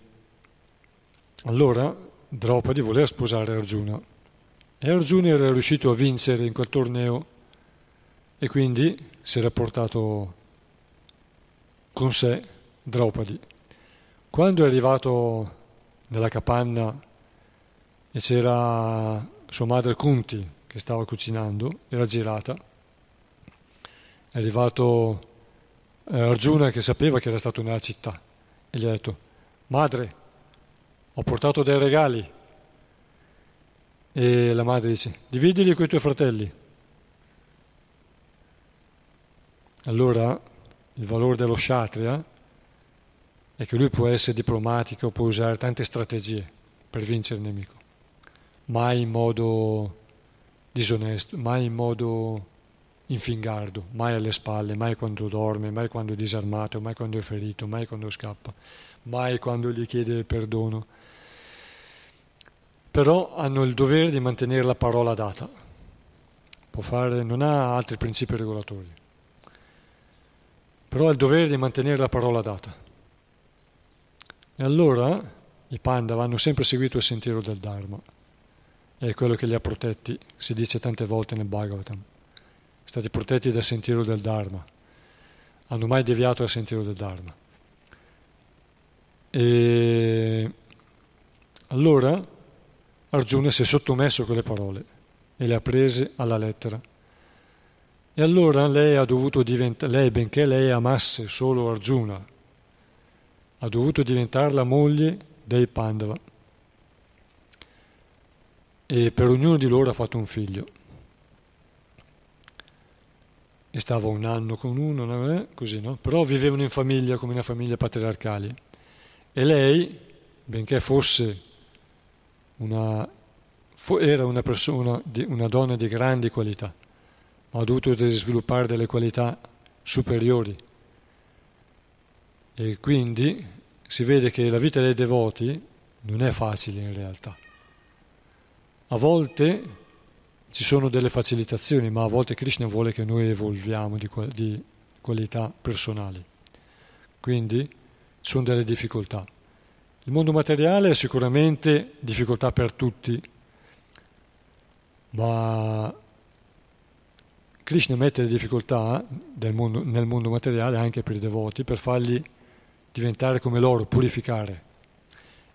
allora Draupadi voleva sposare Arjuna e Arjuna era riuscito a vincere in quel torneo e quindi si era portato con sé Draupadi. Quando è arrivato nella capanna e c'era sua madre Kunti che stava cucinando, era girata, è arrivato eh, Arjuna che sapeva che era stato nella città e gli ha detto, madre, ho portato dei regali. E la madre dice, dividili con i tuoi fratelli. Allora il valore dello kshatriya è che lui può essere diplomatico, può usare tante strategie per vincere il nemico, mai in modo disonesto, mai in modo infingardo, mai alle spalle, mai quando dorme, mai quando è disarmato, mai quando è ferito, mai quando scappa, mai quando gli chiede perdono. Però hanno il dovere di mantenere la parola data, fare, non ha altri principi regolatori, però ha il dovere di mantenere la parola data. E allora i panda hanno sempre seguito il sentiero del Dharma, è quello che li ha protetti, si dice tante volte nel Bhagavatam stati protetti dal sentiero del Dharma, hanno mai deviato dal sentiero del Dharma. E allora Arjuna si è sottomesso a quelle parole e le ha prese alla lettera. E allora lei ha dovuto diventare, lei, benché lei amasse solo Arjuna, ha dovuto diventare la moglie dei Pandava. E per ognuno di loro ha fatto un figlio e stava un anno con uno, eh, così, no? però vivevano in famiglia come una famiglia patriarcale. E lei, benché fosse una, era una persona, una donna di grandi qualità, ha dovuto sviluppare delle qualità superiori. E quindi si vede che la vita dei devoti non è facile in realtà. A volte ci sono delle facilitazioni, ma a volte Krishna vuole che noi evolviamo di, di qualità personali. Quindi sono delle difficoltà. Il mondo materiale è sicuramente difficoltà per tutti, ma Krishna mette le difficoltà mondo, nel mondo materiale anche per i devoti per farli diventare come loro, purificare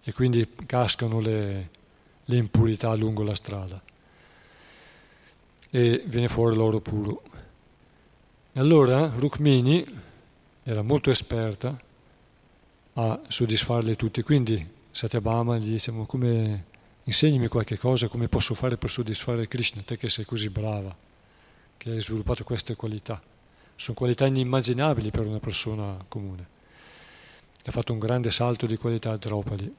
e quindi cascano le, le impurità lungo la strada e viene fuori l'oro puro. E allora Rukmini era molto esperta a soddisfarli tutti, quindi Satyabhama gli dice come insegnami qualche cosa, come posso fare per soddisfare Krishna, te che sei così brava, che hai sviluppato queste qualità. Sono qualità inimmaginabili per una persona comune. Ha fatto un grande salto di qualità a Draupadi.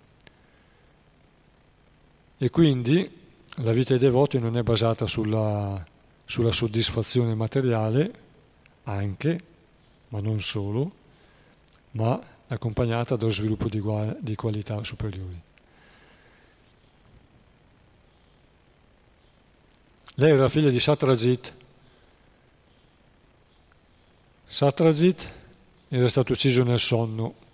E quindi la vita dei devoti non è basata sulla, sulla soddisfazione materiale, anche, ma non solo, ma accompagnata dallo sviluppo di, di qualità superiori. Lei era figlia di Satrajit. Satrajit era stato ucciso nel sonno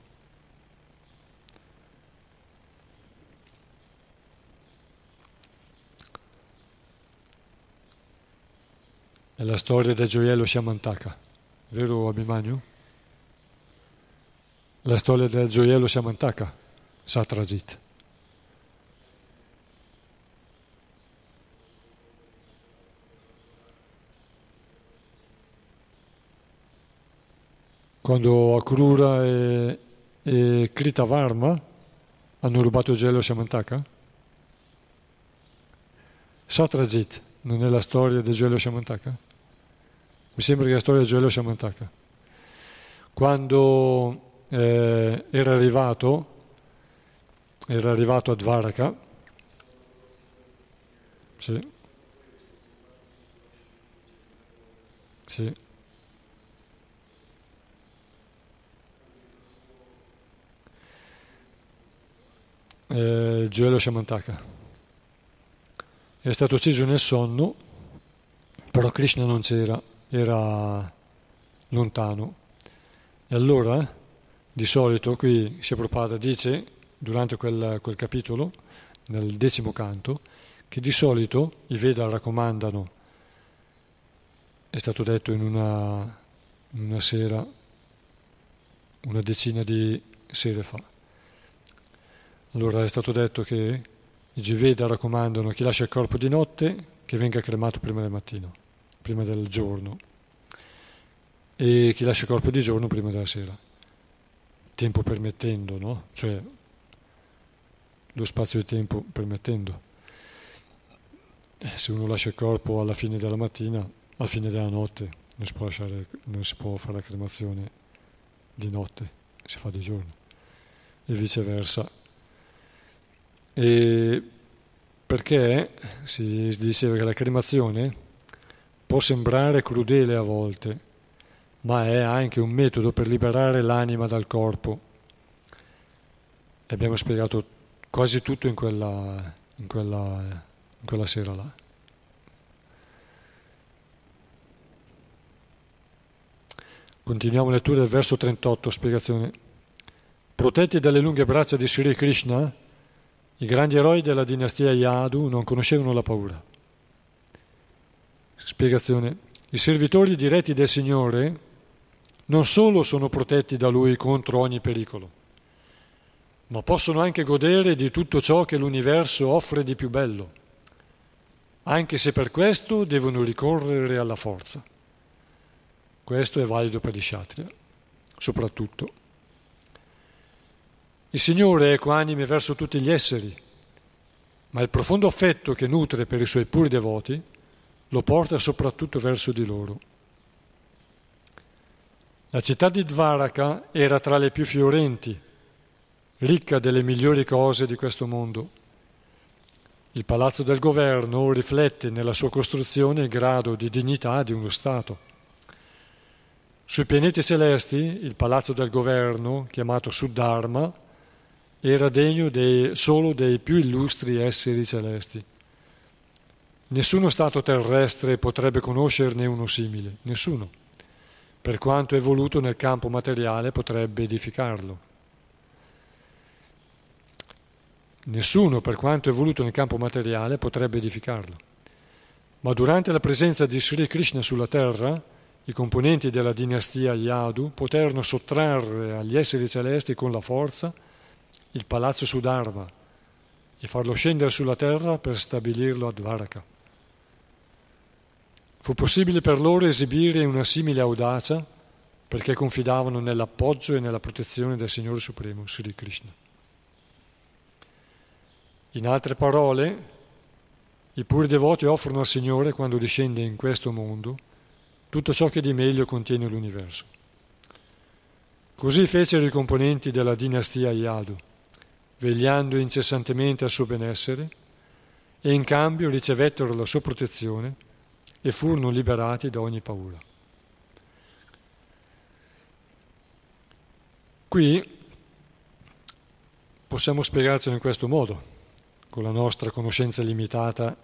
la storia del gioiello Shamantaka, vero Abhimanyu? La storia del gioiello Shamantaka, Satrajit. Quando Akrura e, e Kritavarma hanno rubato il gioiello Shamantaka, Satrajit non è la storia del gioiello Shamantaka? Mi sembra che la storia del gelo Shamantaka. Quando eh, era arrivato era arrivato a Dvaraka sì sì eh, Gioelo Shamantaka. È stato ucciso nel sonno, però Krishna non c'era, era lontano. E allora, di solito, qui Sia Prabhupada dice, durante quel, quel capitolo, nel decimo canto, che di solito i Veda raccomandano, è stato detto in una, una sera, una decina di sere fa, allora è stato detto che i Giveda raccomandano chi lascia il corpo di notte che venga cremato prima del mattino, prima del giorno, e chi lascia il corpo di giorno prima della sera, tempo permettendo, no? Cioè lo spazio di tempo permettendo. Eh, se uno lascia il corpo alla fine della mattina, alla fine della notte, non si può, lasciare, non si può fare la cremazione di notte, si fa di giorno, e viceversa e perché si diceva che la cremazione può sembrare crudele a volte, ma è anche un metodo per liberare l'anima dal corpo. E abbiamo spiegato quasi tutto in quella, in quella, in quella sera là. Continuiamo la lettura del verso 38, spiegazione. Protetti dalle lunghe braccia di Sri Krishna, i grandi eroi della dinastia Yadu non conoscevano la paura. Spiegazione. I servitori diretti del Signore non solo sono protetti da Lui contro ogni pericolo, ma possono anche godere di tutto ciò che l'universo offre di più bello, anche se per questo devono ricorrere alla forza. Questo è valido per gli Kshatriya, soprattutto. Il Signore è equanime verso tutti gli esseri, ma il profondo affetto che nutre per i suoi puri devoti lo porta soprattutto verso di loro. La città di Dvaraka era tra le più fiorenti, ricca delle migliori cose di questo mondo. Il palazzo del governo riflette nella sua costruzione il grado di dignità di uno Stato. Sui pianeti celesti, il palazzo del governo, chiamato Suddharma, era degno dei, solo dei più illustri esseri celesti. Nessuno stato terrestre potrebbe conoscerne uno simile, nessuno. Per quanto è voluto nel campo materiale potrebbe edificarlo. Nessuno, per quanto è voluto nel campo materiale, potrebbe edificarlo. Ma durante la presenza di Sri Krishna sulla terra, i componenti della dinastia Yadu poterono sottrarre agli esseri celesti con la forza il palazzo su Dharma e farlo scendere sulla terra per stabilirlo a Dvaraka. Fu possibile per loro esibire una simile audacia perché confidavano nell'appoggio e nella protezione del Signore Supremo, Sri Krishna. In altre parole, i puri devoti offrono al Signore, quando discende in questo mondo, tutto ciò che di meglio contiene l'universo. Così fecero i componenti della dinastia Yadu vegliando incessantemente al suo benessere, e in cambio ricevettero la sua protezione e furono liberati da ogni paura. Qui possiamo spiegarcelo in questo modo, con la nostra conoscenza limitata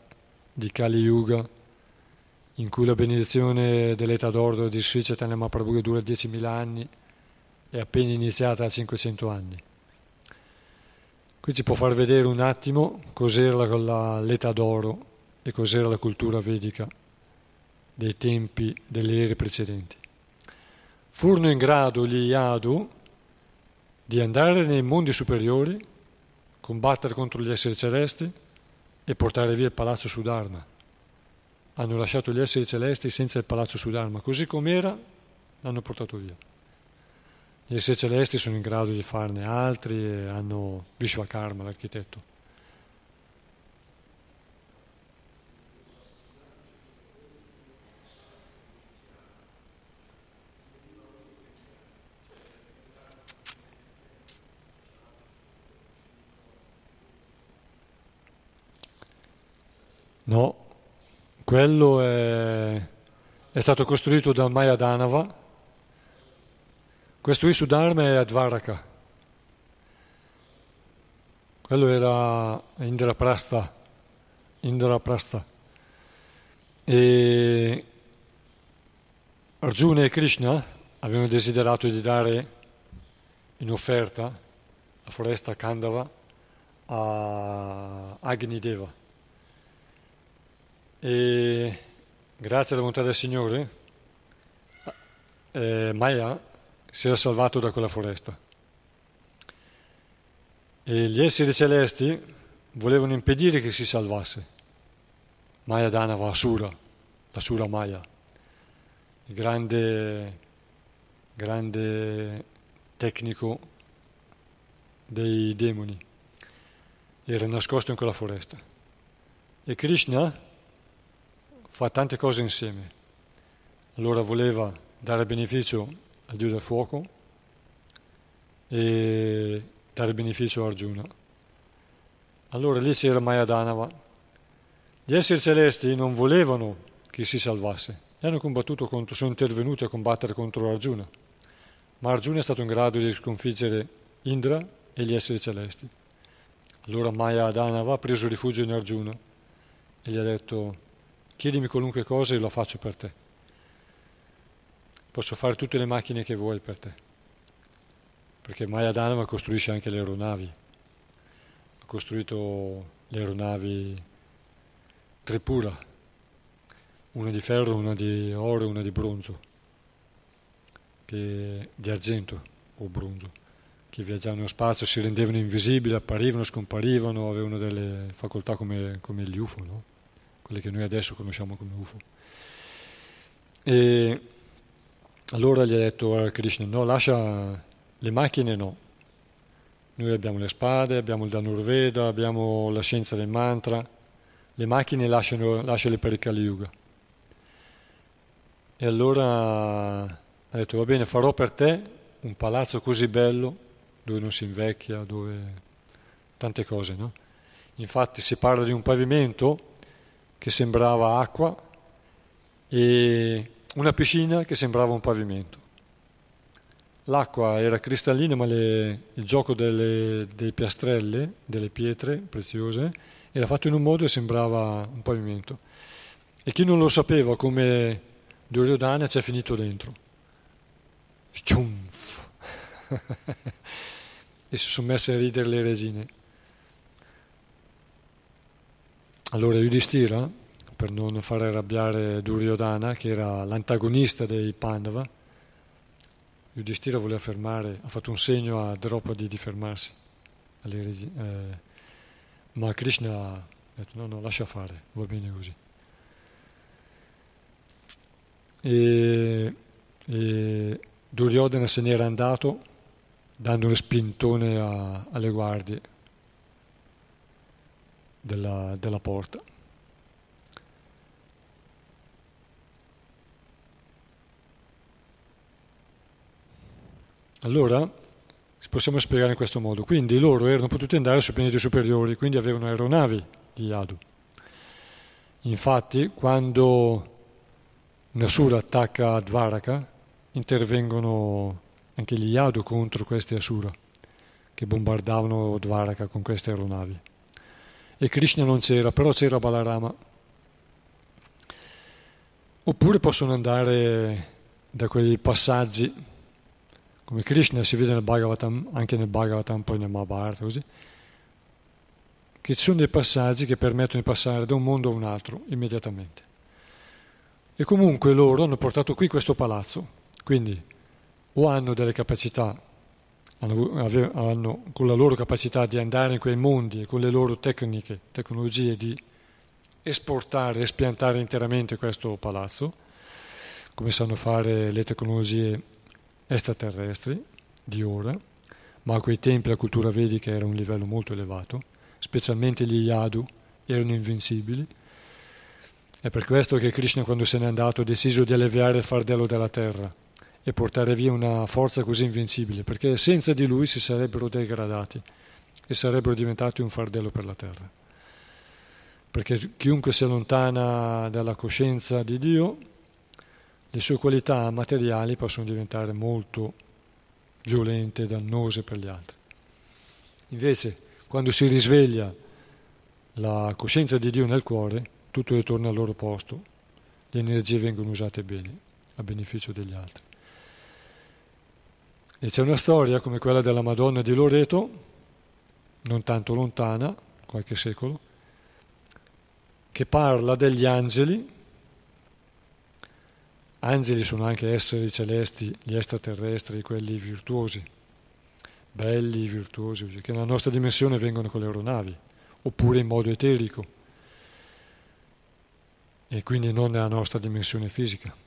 di Kali Yuga, in cui la benedizione dell'età d'oro di Sri Chaitanya Mahaprabhu dura 10.000 anni, è appena iniziata a 500 anni. Qui ci può far vedere un attimo cos'era la, l'età d'oro e cos'era la cultura vedica dei tempi delle ere precedenti. Furono in grado gli Yadu di andare nei mondi superiori, combattere contro gli esseri celesti e portare via il palazzo Sudharma. Hanno lasciato gli esseri celesti senza il palazzo Sudharma, così com'era l'hanno portato via. gli esseri celesti sono in grado di farne altri e hanno Vishvakarma, l'architetto. No, quello è, è stato costruito da Maya Danava. Questo Isudharma è Advaraka. Quello era Indraprasta. Indraprasta. E Arjuna e Krishna avevano desiderato di dare in offerta la foresta Kandava a Agnideva e grazie alla volontà del Signore, eh, Maya si era salvato da quella foresta. E gli esseri celesti volevano impedire che si salvasse. Maya Danava Asura, l'Asura Maya, il grande, grande tecnico dei demoni, era nascosto in quella foresta. E Krishna fa tante cose insieme. Allora voleva dare beneficio al Dio del fuoco e dare beneficio a Arjuna. Allora lì c'era Mayadanava. Gli esseri celesti non volevano che si salvasse e hanno combattuto contro, sono intervenuti a combattere contro Arjuna. Ma Arjuna è stato in grado di sconfiggere Indra e gli esseri celesti. Allora Mayadanava ha preso rifugio in Arjuna e gli ha detto Chiedimi qualunque cosa e lo faccio per te. Posso fare tutte le macchine che vuoi per te. Perché Maya Dhanava costruisce anche le aeronavi. Ha costruito le aeronavi Tripura, una di ferro, una di oro e una di bronzo, che, di argento o bronzo, che viaggiavano nello spazio, si rendevano invisibili, apparivano, scomparivano, avevano delle facoltà come, come gli UFO, no? Quelle che noi adesso conosciamo come UFO. E allora gli ha detto a Krishna, no, lascia le macchine, no. Noi abbiamo le spade, abbiamo il Danurveda, abbiamo la scienza del mantra, le macchine lasciano, lasciale per il Kali Yuga. E allora ha detto, va bene, farò per te un palazzo così bello, dove non si invecchia, dove... tante cose, no? Infatti si parla di un pavimento che sembrava acqua e una piscina che sembrava un pavimento. L'acqua era cristallina, ma le, il gioco delle, delle, piastrelle, delle pietre preziose, era fatto in un modo che sembrava un pavimento. E chi non lo sapeva come Duryodhana ci è finito dentro. E si sono messe a ridere le resine. Allora Yudhishthira, per non far arrabbiare Duryodhana, che era l'antagonista dei Pandava, Yudhishthira voleva fermare, ha fatto un segno a Draupadi di fermarsi, eh, ma Krishna ha detto no, no, lascia fare, va bene così. E, e Duryodhana se n'era andato dando uno spintone a, alle guardie della, della porta. Allora, possiamo spiegare in questo modo. Quindi loro erano potuti andare sui pianeti superiori, quindi avevano aeronavi di Yadu. Infatti, quando Nasura attacca Dvaraka, intervengono anche gli Yadu contro questi Asura, che bombardavano Dvaraka con queste aeronavi e Krishna non c'era, però c'era Balarama. Oppure possono andare da quei passaggi, come Krishna si vede nel Bhagavatam, anche nel Bhagavatam, poi nel Mahabharata, così, che ci sono dei passaggi che permettono di passare da un mondo a un altro immediatamente. E comunque loro hanno portato qui questo palazzo, quindi o hanno delle capacità hanno, hanno, con la loro capacità di andare in quei mondi e con le loro tecniche, tecnologie di esportare, espiantare interamente questo palazzo, come sanno fare le tecnologie extraterrestri, di ora, ma a quei tempi la cultura vedica era un livello molto elevato, specialmente gli Yadu erano invincibili. È per questo che Krishna quando se n'è andato ha deciso di alleviare il fardello della terra e portare via una forza così invincibile, perché senza di lui si sarebbero degradati e sarebbero diventati un fardello per la terra. Perché chiunque si allontana dalla coscienza di Dio, le sue qualità materiali possono diventare molto violente e dannose per gli altri. Invece, quando si risveglia la coscienza di Dio nel cuore, tutto ritorna al loro posto, le energie vengono usate bene, a beneficio degli altri. E c'è una storia come quella della Madonna di Loreto, non tanto lontana, qualche secolo, che parla degli angeli. Angeli sono anche esseri celesti, gli extraterrestri, quelli virtuosi, belli, virtuosi, che nella nostra dimensione vengono con le aeronavi, oppure in modo eterico, e quindi non nella nostra dimensione fisica.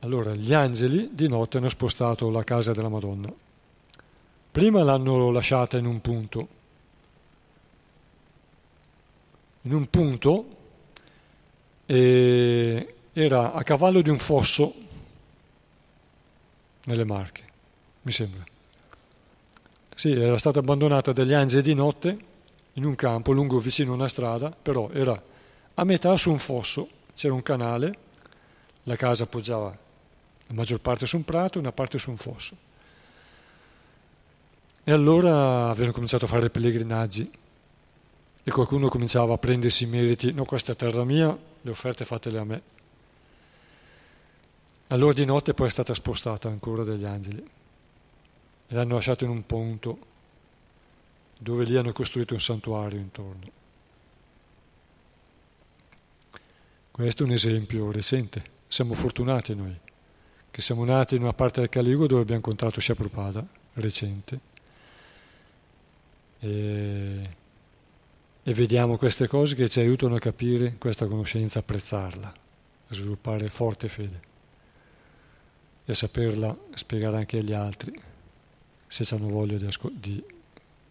Allora, gli angeli di notte hanno spostato la casa della Madonna. Prima l'hanno lasciata in un punto, in un punto e era a cavallo di un fosso nelle Marche, mi sembra. Sì, era stata abbandonata dagli angeli di notte in un campo lungo vicino a una strada, però era a metà su un fosso, c'era un canale, la casa appoggiava la maggior parte su un prato e una parte su un fosso. E allora avevano cominciato a fare pellegrinaggi e qualcuno cominciava a prendersi i meriti, no questa è terra mia, le offerte fatele a me. Allora di notte poi è stata spostata ancora dagli angeli e l'hanno lasciato in un punto dove lì hanno costruito un santuario intorno. Questo è un esempio recente, siamo fortunati noi che siamo nati in una parte del Caligo dove abbiamo incontrato Prabhupada, recente, e, e vediamo queste cose che ci aiutano a capire questa conoscenza, apprezzarla, a sviluppare forte fede e a saperla spiegare anche agli altri se hanno voglia di, ascol- di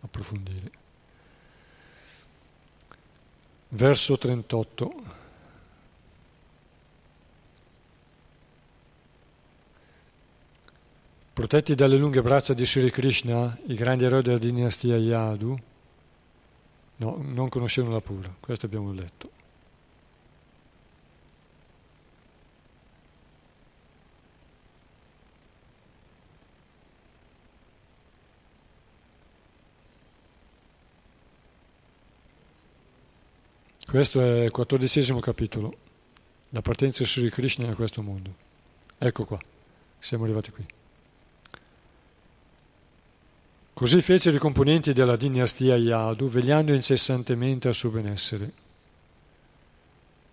approfondire. Verso 38. Protetti dalle lunghe braccia di Sri Krishna, i grandi eroi della dinastia Yadu, no, non conoscevano la pura, questo abbiamo letto. Questo è il quattordicesimo capitolo, la partenza di Sri Krishna a questo mondo. Ecco qua, siamo arrivati qui. Così fecero i componenti della dinastia Yadu, vegliando incessantemente al suo benessere.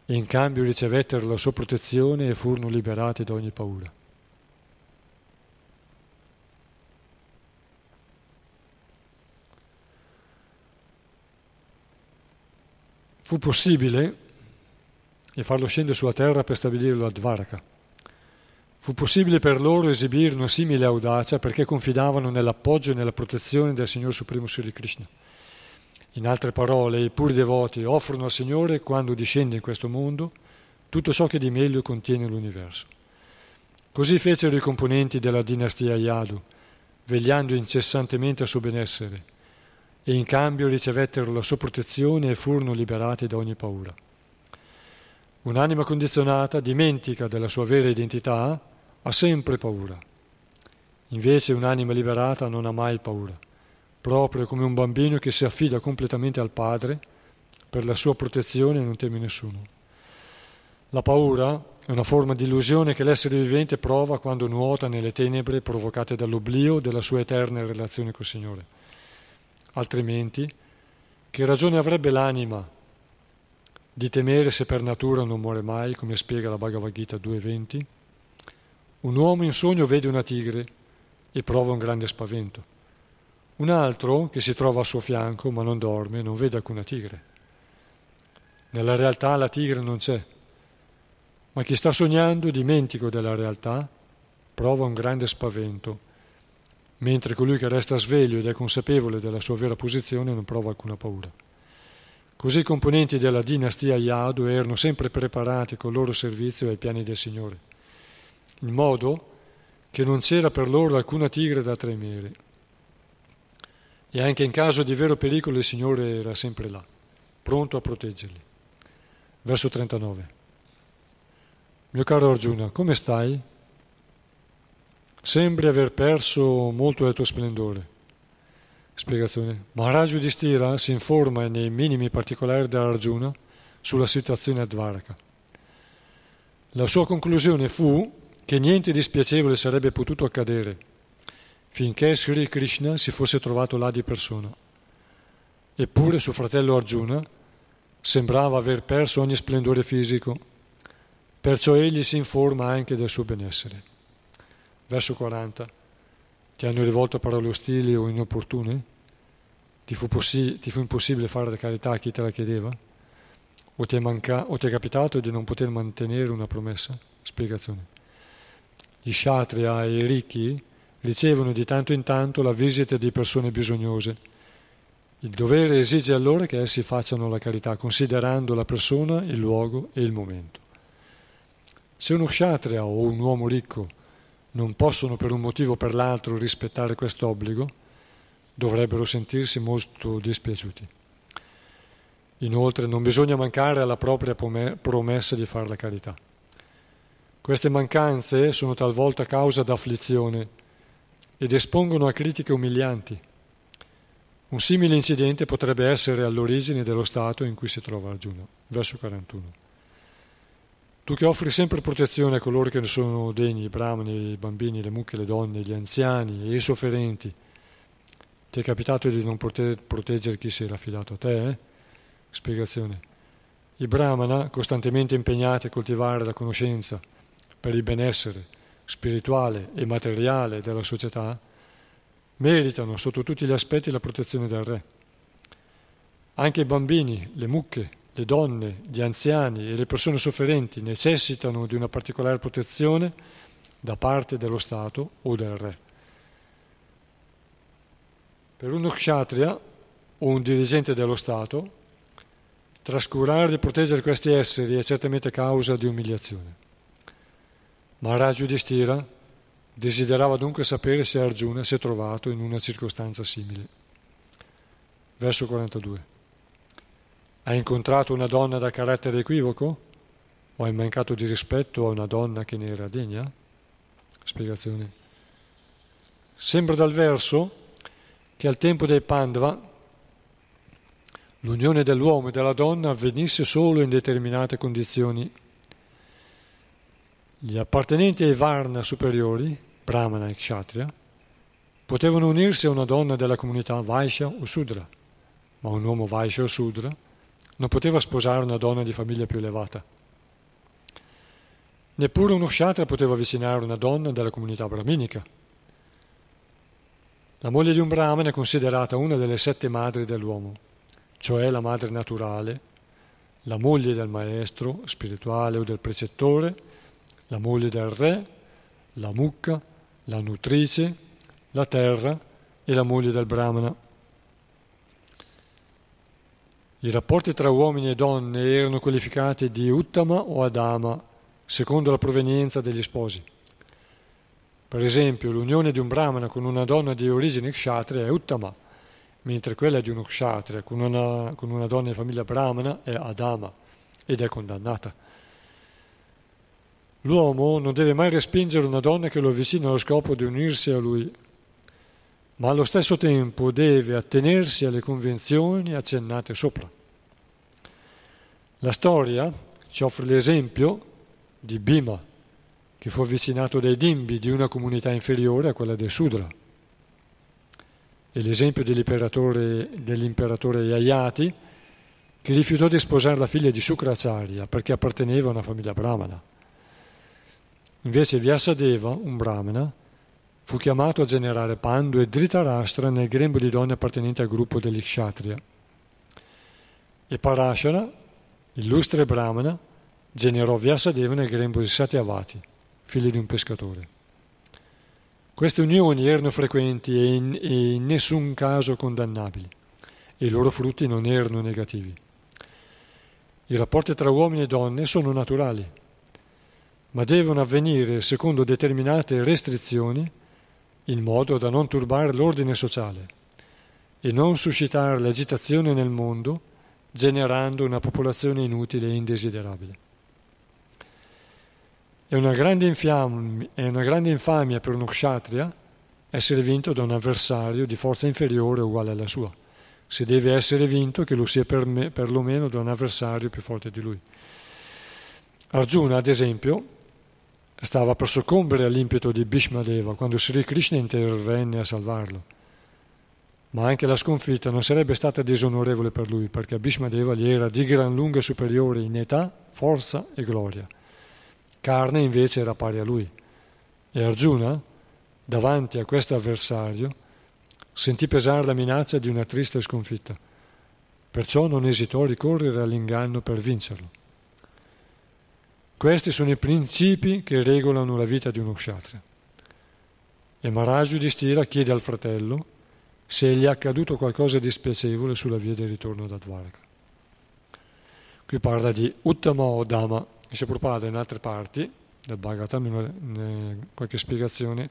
In cambio ricevettero la sua protezione e furono liberati da ogni paura. Fu possibile farlo scendere sulla terra per stabilirlo a Dvaraka Fu possibile per loro esibire una simile audacia perché confidavano nell'appoggio e nella protezione del Signore Supremo Sri Krishna. In altre parole, i puri devoti offrono al Signore, quando discende in questo mondo, tutto ciò che di meglio contiene l'universo. Così fecero i componenti della dinastia Yadu, vegliando incessantemente al suo benessere, e in cambio ricevettero la sua protezione e furono liberati da ogni paura. Un'anima condizionata dimentica della sua vera identità ha sempre paura. Invece un'anima liberata non ha mai paura, proprio come un bambino che si affida completamente al padre per la sua protezione e non teme nessuno. La paura è una forma di illusione che l'essere vivente prova quando nuota nelle tenebre provocate dall'oblio della sua eterna relazione col Signore. Altrimenti, che ragione avrebbe l'anima di temere se per natura non muore mai, come spiega la Bhagavad Gita 2.20? Un uomo in sogno vede una tigre e prova un grande spavento. Un altro, che si trova al suo fianco ma non dorme, non vede alcuna tigre. Nella realtà la tigre non c'è, ma chi sta sognando, dimentico della realtà, prova un grande spavento mentre colui che resta sveglio ed è consapevole della sua vera posizione non prova alcuna paura. Così i componenti della dinastia Yadu erano sempre preparati col loro servizio ai piani del Signore, in modo che non c'era per loro alcuna tigre da temere. E anche in caso di vero pericolo il Signore era sempre là, pronto a proteggerli. Verso 39. Mio caro Arjuna, come stai? Sembri aver perso molto del tuo splendore. Spiegazione. Maharaj Yudhishthira si informa nei minimi particolari da Arjuna sulla situazione a Dvaraka. La sua conclusione fu che niente di spiacevole sarebbe potuto accadere finché Sri Krishna si fosse trovato là di persona. Eppure suo fratello Arjuna sembrava aver perso ogni splendore fisico, perciò egli si informa anche del suo benessere. Verso 40. Ti hanno rivolto parole ostili o inopportune? Ti fu, possi- ti fu impossibile fare la carità a chi te la chiedeva? O ti, manca- o ti è capitato di non poter mantenere una promessa? Spiegazione. Gli shatria e i ricchi ricevono di tanto in tanto la visita di persone bisognose. Il dovere esige allora che essi facciano la carità, considerando la persona, il luogo e il momento. Se uno shatria o un uomo ricco non possono per un motivo o per l'altro rispettare questo obbligo, dovrebbero sentirsi molto dispiaciuti. Inoltre non bisogna mancare alla propria promessa di fare la carità. Queste mancanze sono talvolta causa d'afflizione ed espongono a critiche umilianti. Un simile incidente potrebbe essere all'origine dello stato in cui si trova Arjuna. Verso 41. Tu che offri sempre protezione a coloro che ne sono degni, i brahmani, i bambini, le mucche, le donne, gli anziani e i sofferenti, ti è capitato di non poter proteggere chi si era affidato a te? Eh? Spiegazione. I brahmana, costantemente impegnati a coltivare la conoscenza per il benessere spirituale e materiale della società, meritano sotto tutti gli aspetti la protezione del re. Anche i bambini, le mucche, le donne, gli anziani e le persone sofferenti necessitano di una particolare protezione da parte dello Stato o del re. Per uno kshatriya o un dirigente dello Stato, trascurare e proteggere questi esseri è certamente causa di umiliazione. Maharaj Yudhishthira desiderava dunque sapere se Arjuna si è trovato in una circostanza simile. Verso 42. Hai incontrato una donna da carattere equivoco? O hai mancato di rispetto a una donna che ne era degna? Spiegazione. Sembra dal verso che al tempo dei Pandava l'unione dell'uomo e della donna avvenisse solo in determinate condizioni. Gli appartenenti ai Varna superiori, Brahmana e Kshatriya, potevano unirsi a una donna della comunità Vaishya o Sudra, ma un uomo Vaishya o Sudra non poteva sposare una donna di famiglia più elevata. Neppure uno kshatriya poteva avvicinare una donna della comunità brahminica. La moglie di un brahmane è considerata una delle sette madri dell'uomo, cioè la madre naturale, la moglie del maestro spirituale o del precettore, la moglie del re, la mucca, la nutrice, la terra e la moglie del brahmana. I rapporti tra uomini e donne erano qualificati di Uttama o Adama, secondo la provenienza degli sposi. Per esempio, l'unione di un brahmana con una donna di origine kshatriya è Uttama, mentre quella di uno kshatriya con una, con una donna di famiglia brahmana è Adama ed è condannata. L'uomo non deve mai respingere una donna che lo avvicina allo scopo di unirsi a lui, ma allo stesso tempo deve attenersi alle convenzioni accennate sopra. La storia ci offre l'esempio di Bhima, che fu avvicinato dai dimbi di una comunità inferiore a quella dei Sudra, e l'esempio dell'imperatore, dell'imperatore Yayati, che rifiutò di sposare la figlia di Sukracharya perché apparteneva a una famiglia brahmana. Invece Vyasadeva, un brahmana, fu chiamato a generare Pandu e Dhritarashtra nel grembo di donne appartenenti al gruppo degli Kshatriya. E Parashara, illustre Brahmana, generò Vyasadeva nel grembo di Satyavati, figlio di un pescatore. Queste unioni erano frequenti e in, e in nessun caso condannabili e i loro frutti non erano negativi. I rapporti tra uomini e donne sono naturali, ma devono avvenire secondo determinate restrizioni in modo da non turbare l'ordine sociale e non suscitare l'agitazione nel mondo generando una popolazione inutile e indesiderabile. È una grande, infiam- è una grande infamia per uno kshatriya essere vinto da un avversario di forza inferiore o uguale alla sua. Se deve essere vinto, che lo sia per me, perlomeno da un avversario più forte di lui. Arjuna, ad esempio, stava per soccombere all'impeto di Bhishmadeva quando Sri Krishna intervenne a salvarlo. Ma anche la sconfitta non sarebbe stata disonorevole per lui, perché Bhishmadeva gli era di gran lunga superiore in età, forza e gloria. Carne invece era pari a lui. E Arjuna, davanti a questo avversario, sentì pesare la minaccia di una triste sconfitta. Perciò non esitò a ricorrere all'inganno per vincerlo. Questi sono i principi che regolano la vita di uno kshatriya. E Maharaj Yudhishthira chiede al fratello se gli è accaduto qualcosa di spiacevole sulla via del ritorno da Dvaraka. Qui parla di Uttama o Dhamma, si Prabhupada in altre parti del Bhagavatam, in qualche spiegazione,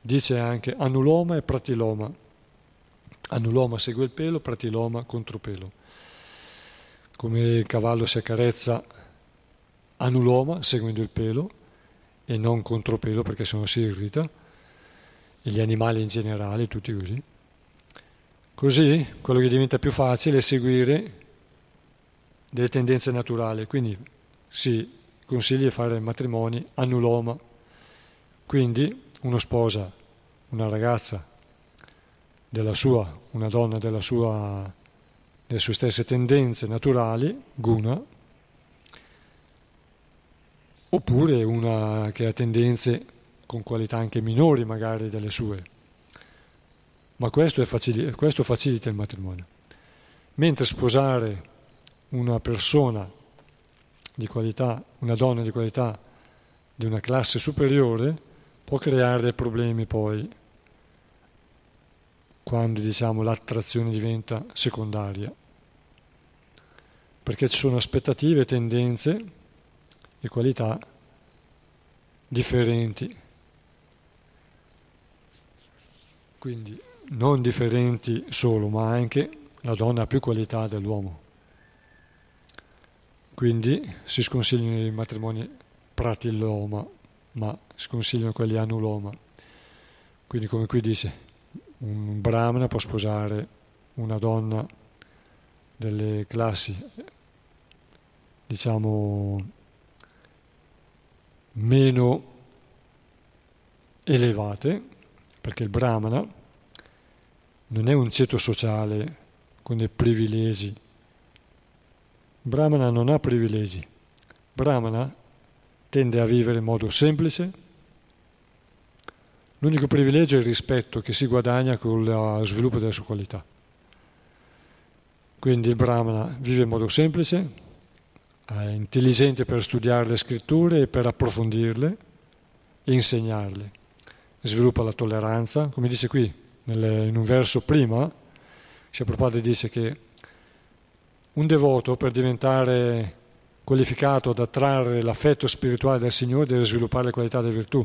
dice anche anuloma e pratiloma. Anuloma segue il pelo, pratiloma contropelo. Come il cavallo si accarezza anuloma seguendo il pelo e non contropelo perché sennò si irrita, e gli animali in generale, tutti così. Così quello che diventa più facile è seguire delle tendenze naturali, quindi si consiglia di fare matrimoni annuloma. Quindi uno sposa una ragazza della sua, una donna della sua, delle sue stesse tendenze naturali, guna, oppure una che ha tendenze con qualità anche minori magari delle sue. Ma questo, facili- questo facilita il matrimonio. Mentre sposare una persona di qualità, una donna di qualità di una classe superiore può creare problemi poi quando diciamo l'attrazione diventa secondaria perché ci sono aspettative, tendenze e qualità differenti quindi non differenti solo ma anche la donna ha più qualità dell'uomo quindi si sconsigliano i matrimoni pratiloma, ma si consigliano quelli anuloma. Quindi come qui dice, un brahmana può sposare una donna delle classi, diciamo, meno elevate, perché il brahmana non è un ceto sociale con dei privilegi Brahmana non ha privilegi. Brahmana tende a vivere in modo semplice. L'unico privilegio è il rispetto che si guadagna con lo sviluppo della sua qualità. Quindi il Brahmana vive in modo semplice, intelligente per studiare le scritture e per approfondirle e insegnarle. Sviluppa la tolleranza, come dice qui in un verso prima, Prabhupada dice che un devoto per diventare qualificato ad attrarre l'affetto spirituale del Signore deve sviluppare le qualità delle virtù,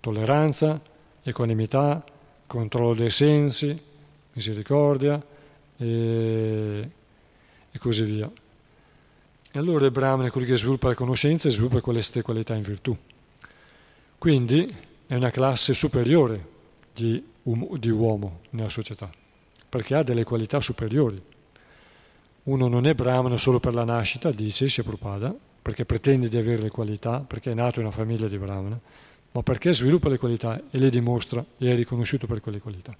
tolleranza, equanimità, controllo dei sensi, misericordia e, e così via. E allora il Brahman è quello che sviluppa le conoscenze e sviluppa queste qualità in virtù. Quindi è una classe superiore di, um, di uomo nella società, perché ha delle qualità superiori. Uno non è brahmana solo per la nascita, dice Prabhupada, perché pretende di avere le qualità, perché è nato in una famiglia di brahmana, ma perché sviluppa le qualità e le dimostra e è riconosciuto per quelle qualità.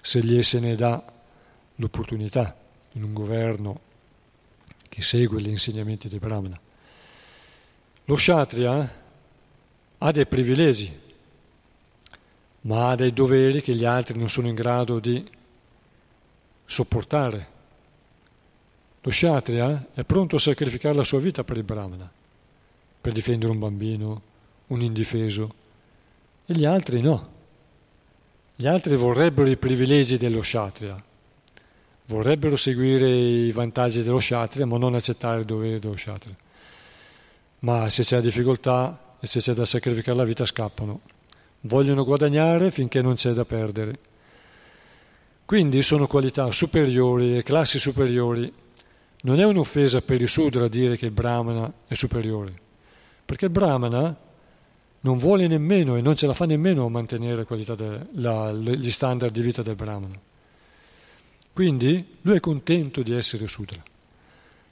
Se gli se ne dà l'opportunità in un governo che segue gli insegnamenti di brahmana. Lo kshatriya ha dei privilegi, ma ha dei doveri che gli altri non sono in grado di sopportare lo kshatriya è pronto a sacrificare la sua vita per il brahmana, per difendere un bambino, un indifeso, e gli altri no. Gli altri vorrebbero i privilegi dello Kshatriya, vorrebbero seguire i vantaggi dello Kshatriya ma non accettare i doveri dello Kshatriya. Ma se c'è difficoltà e se c'è da sacrificare la vita scappano. Vogliono guadagnare finché non c'è da perdere. Quindi sono qualità superiori e classi superiori. Non è un'offesa per il Sudra dire che il Brahmana è superiore, perché il Brahmana non vuole nemmeno e non ce la fa nemmeno a mantenere de, la, gli standard di vita del Brahmana. Quindi lui è contento di essere Sudra.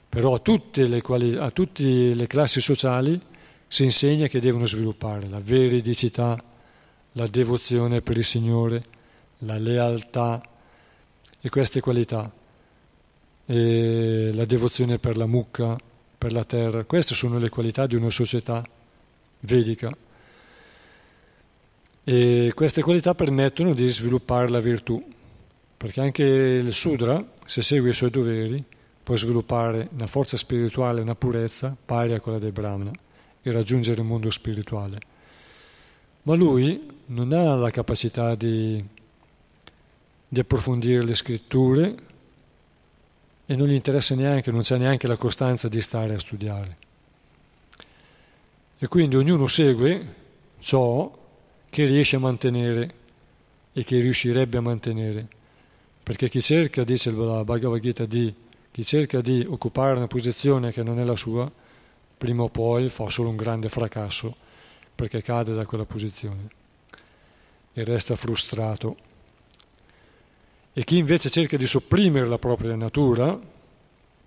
Però a tutte le, quali, a tutte le classi sociali si insegna che devono sviluppare la veridicità, la devozione per il Signore, la lealtà e queste qualità, e la devozione per la mucca, per la terra, queste sono le qualità di una società vedica. E queste qualità permettono di sviluppare la virtù, perché anche il Sudra, se segue i suoi doveri, può sviluppare una forza spirituale, una purezza pari a quella del Brahmana e raggiungere il mondo spirituale. Ma lui non ha la capacità di, di approfondire le scritture e non gli interessa neanche, non c'è neanche la costanza di stare a studiare. E quindi ognuno segue ciò che riesce a mantenere e che riuscirebbe a mantenere. Perché chi cerca, dice la Bhagavad Gita, di, chi cerca di occupare una posizione che non è la sua, prima o poi fa solo un grande fracasso perché cade da quella posizione e resta frustrato. E chi invece cerca di sopprimere la propria natura,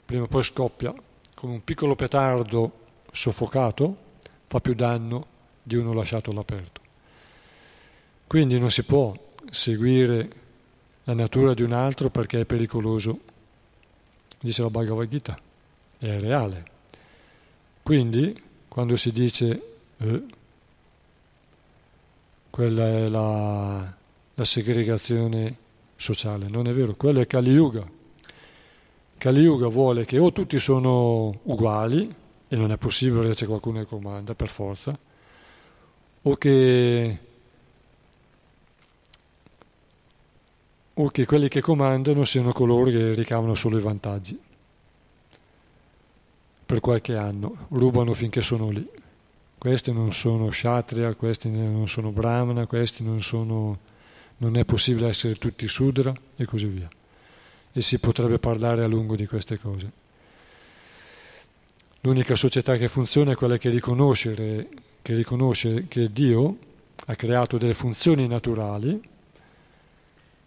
prima o poi scoppia come un piccolo petardo soffocato, fa più danno di uno lasciato all'aperto. Quindi non si può seguire la natura di un altro perché è pericoloso, dice la Bhagavad Gita, è reale. Quindi quando si dice eh, quella è la, la segregazione sociale, non è vero, quello è Kali Yuga. Kali Yuga vuole che o tutti sono uguali, e non è possibile che c'è qualcuno che comanda per forza, o che o che quelli che comandano siano coloro che ricavano solo i vantaggi per qualche anno, rubano finché sono lì. Questi non sono kshatriya, questi non sono brahmana, questi non sono... non è possibile essere tutti sudra e così via. E si potrebbe parlare a lungo di queste cose. L'unica società che funziona è quella che, che riconosce che Dio ha creato delle funzioni naturali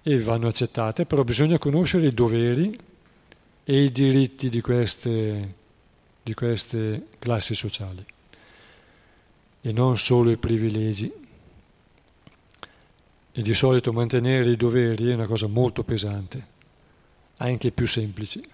e vanno accettate, però bisogna conoscere i doveri e i diritti di queste, di queste classi sociali e non solo i privilegi. E di solito mantenere i doveri è una cosa molto pesante, anche più semplici.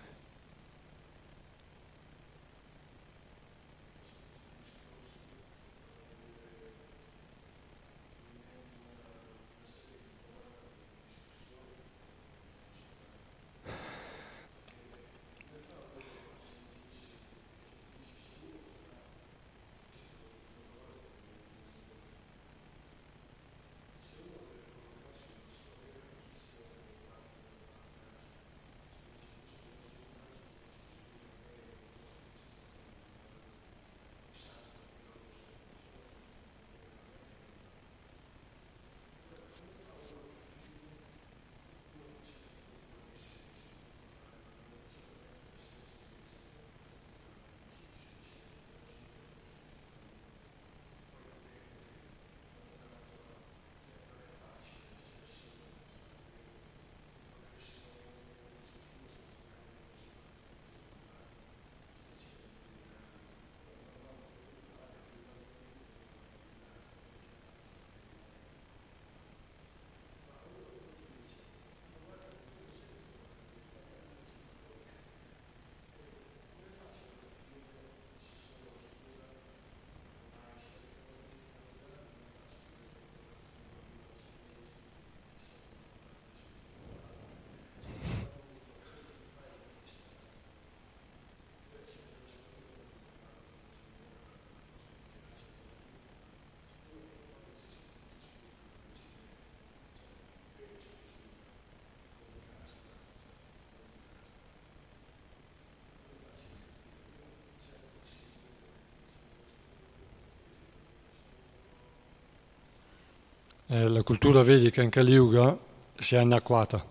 Eh, la cultura vedica in Kali Yuga si è anacquata.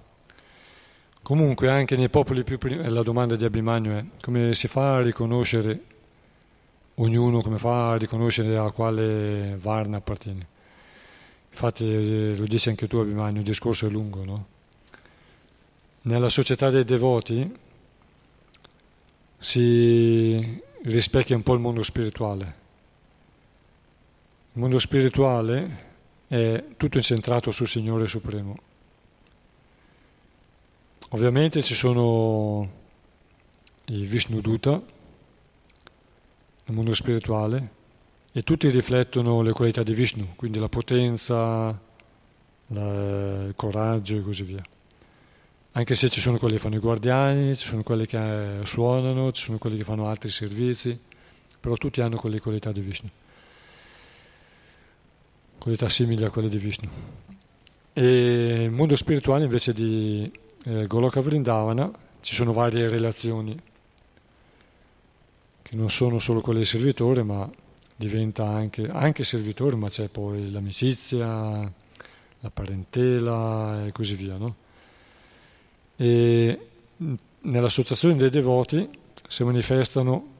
Comunque anche nei popoli più primi, la domanda di Abhimanyu è come si fa a riconoscere ognuno, come fa a riconoscere a quale Varna appartiene. Infatti eh, lo dice anche tu Abhimanyu, il discorso è lungo, no? Nella società dei devoti si rispecchia un po' il mondo spirituale. Il mondo spirituale è tutto incentrato sul Signore Supremo. Ovviamente ci sono i Vishnu Duta nel mondo spirituale e tutti riflettono le qualità di Vishnu, quindi la potenza, la, il coraggio e così via. Anche se ci sono quelli che fanno i guardiani, ci sono quelli che suonano, ci sono quelli che fanno altri servizi, però tutti hanno quelle qualità di Vishnu, qualità simili a quelle di Vishnu. E nel mondo spirituale invece di eh, Goloka Vrindavana ci sono varie relazioni che non sono solo quelle di servitore, ma diventa anche, anche servitore, ma c'è poi l'amicizia, la parentela e così via. No? E nell'associazione dei devoti si manifestano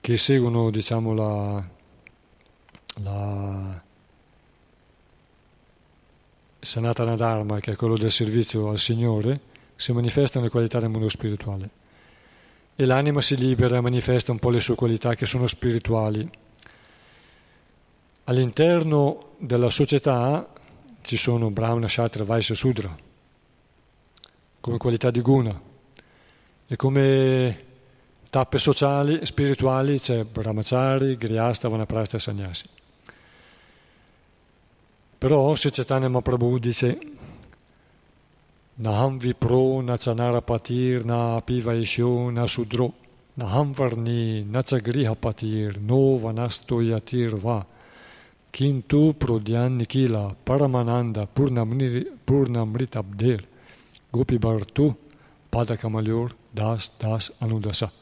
che seguono diciamo, la Sanatana Dharma, che è quello del servizio al Signore, si manifestano le qualità del mondo spirituale. E l'anima si libera e manifesta un po' le sue qualità che sono spirituali. All'interno della società ci sono Brahmana, Shatra, Vaisya, Sudra, come qualità di guna. E come tappe sociali spirituali c'è Brahmachari, Grihasta, Vanaprastha e Sannyasi. Però se Chaitanya Mahaprabhu dice Naham vipro na chanara patir na apivaishyo na sudro. Naham varni na chagriha patir no vanasto yatir va. Kintu prodyan nikila paramananda purnamritabder Gopi Bhartu Padakamalyor Das Das Anudasa.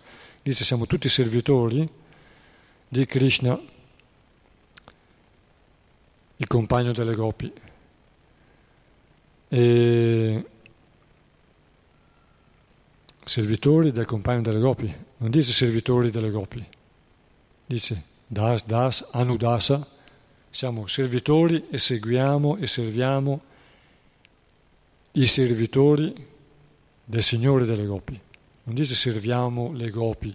Dice siamo tutti servitori di Krishna il compagno delle Gopi. E servitori del compagno delle Gopi, non dice servitori delle Gopi, dice das, das, anudasa, siamo servitori e seguiamo e serviamo i servitori del Signore delle Gopi. Non dice serviamo le Gopi,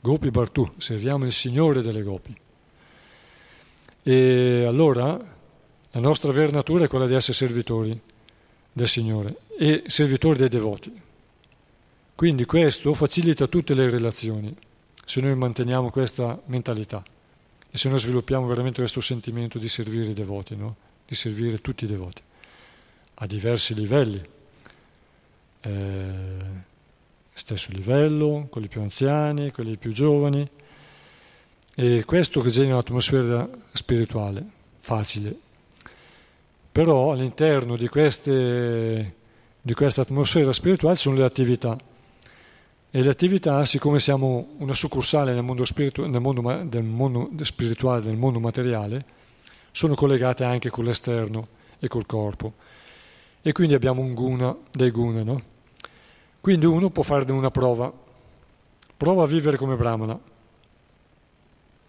Gopi Bartù, serviamo il Signore delle Gopi. E allora la nostra vera natura è quella di essere servitori del Signore e servitori dei devoti. Quindi questo facilita tutte le relazioni se noi manteniamo questa mentalità e se noi sviluppiamo veramente questo sentimento di servire i devoti, no? di servire tutti i devoti a diversi livelli. Eh, stesso livello, quelli più anziani, quelli più giovani, e questo che genera un'atmosfera spirituale facile. Però all'interno di, queste, di questa atmosfera spirituale ci sono le attività. E le attività, siccome siamo una succursale nel mondo, spiritu- nel mondo, del mondo spirituale, del mondo materiale, sono collegate anche con l'esterno e col corpo. E quindi abbiamo un guna, dei guna, no? Quindi uno può fare una prova. Prova a vivere come brahmana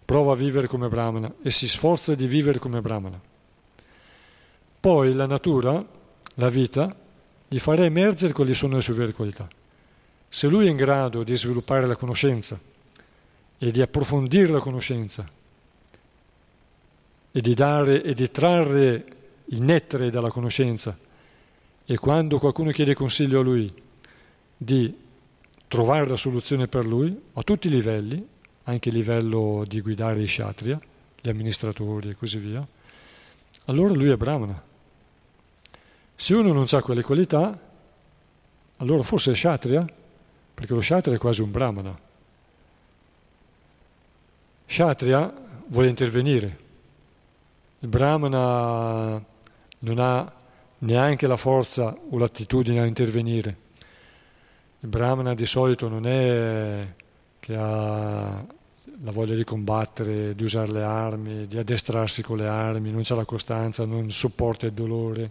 prova a vivere come Brahmana e si sforza di vivere come Brahmana. Poi la natura, la vita, gli farà emergere quali sono le sue vere qualità. Se lui è in grado di sviluppare la conoscenza e di approfondire la conoscenza e di dare e di trarre il nettare dalla conoscenza e quando qualcuno chiede consiglio a lui di trovare la soluzione per lui a tutti i livelli, anche a livello di guidare i kshatriya, gli amministratori e così via, allora lui è brahmana. Se uno non ha quelle qualità, allora forse è kshatriya, perché lo kshatriya è quasi un brahmana. Kshatriya vuole intervenire. Il brahmana non ha neanche la forza o l'attitudine a intervenire. Il brahmana di solito non è che ha la voglia di combattere, di usare le armi, di addestrarsi con le armi, non c'ha la costanza, non sopporta il dolore,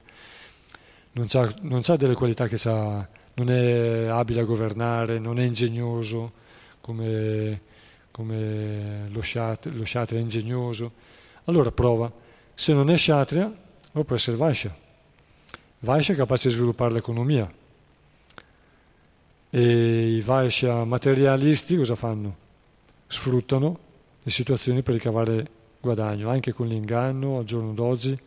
non c'ha, non c'ha delle qualità che ha, non è abile a governare, non è ingegnoso come, come lo, sciat, lo Kshatriya è ingegnoso. Allora prova, se non è Kshatriya, può essere Vaishya. Vaishya è capace di sviluppare l'economia. E i Vaishya materialisti cosa fanno? Sfruttano le situazioni per ricavare guadagno, anche con l'inganno al giorno d'oggi,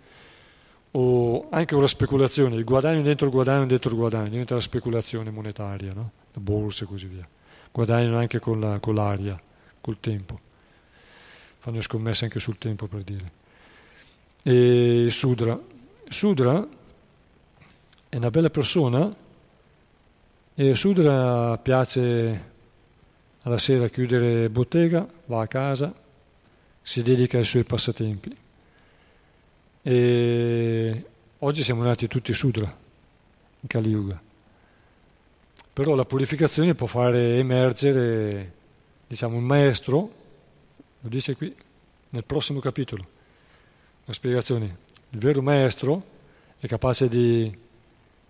o anche con la speculazione, il guadagno dentro il guadagno dentro il guadagno, diventa la speculazione monetaria, no? la borsa e così via. Guadagnano anche con, la, con l'aria, col tempo. Fanno scommesse anche sul tempo per dire. E Sudra. Sudra è una bella persona e Sudra piace alla sera chiudere bottega, va a casa, si dedica ai suoi passatempi. E oggi siamo nati tutti Sudra, in Kali Yuga. Però la purificazione può fare emergere, diciamo, un maestro, lo dice qui nel prossimo capitolo, la spiegazione. Il vero maestro è capace di,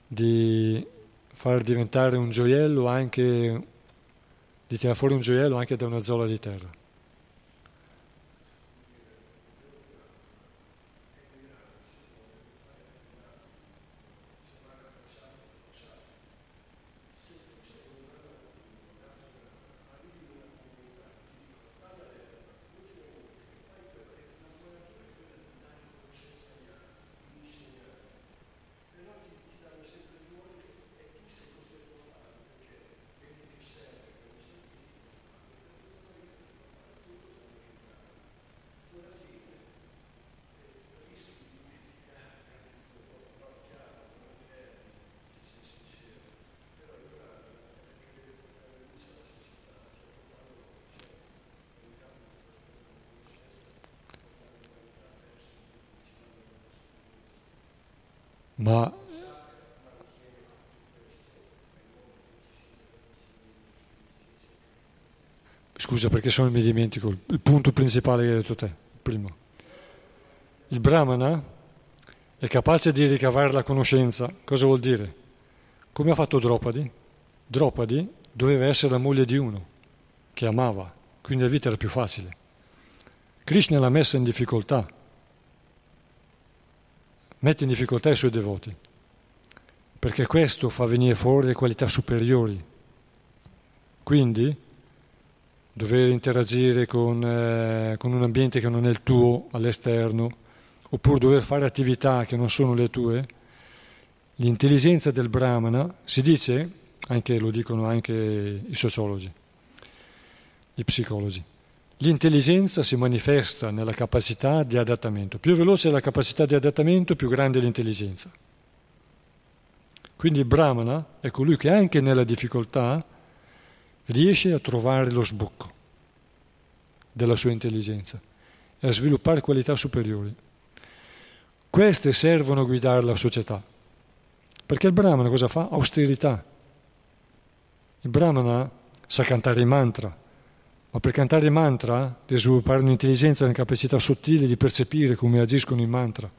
di far diventare un gioiello anche, di tirare fuori un gioiello anche da una zola di terra. Ma scusa perché se no mi dimentico il punto principale che hai detto te, primo. Il Brahmana è capace di ricavare la conoscenza. Cosa vuol dire? Come ha fatto Draupadi? Draupadi doveva essere la moglie di uno che amava, quindi la vita era più facile. Krishna l'ha messa in difficoltà mette in difficoltà i suoi devoti, perché questo fa venire fuori le qualità superiori. Quindi dover interagire con, eh, con un ambiente che non è il tuo all'esterno, oppure dover fare attività che non sono le tue, l'intelligenza del Brahmana si dice, anche, lo dicono anche i sociologi, i psicologi, L'intelligenza si manifesta nella capacità di adattamento. Più veloce è la capacità di adattamento, più grande è l'intelligenza. Quindi il Brahmana è colui che anche nella difficoltà riesce a trovare lo sbocco della sua intelligenza e a sviluppare qualità superiori. Queste servono a guidare la società. Perché il Brahmana cosa fa? Austerità. Il Brahmana sa cantare i mantra, ma per cantare il mantra devi sviluppare un'intelligenza una capacità sottile di percepire come agiscono i mantra.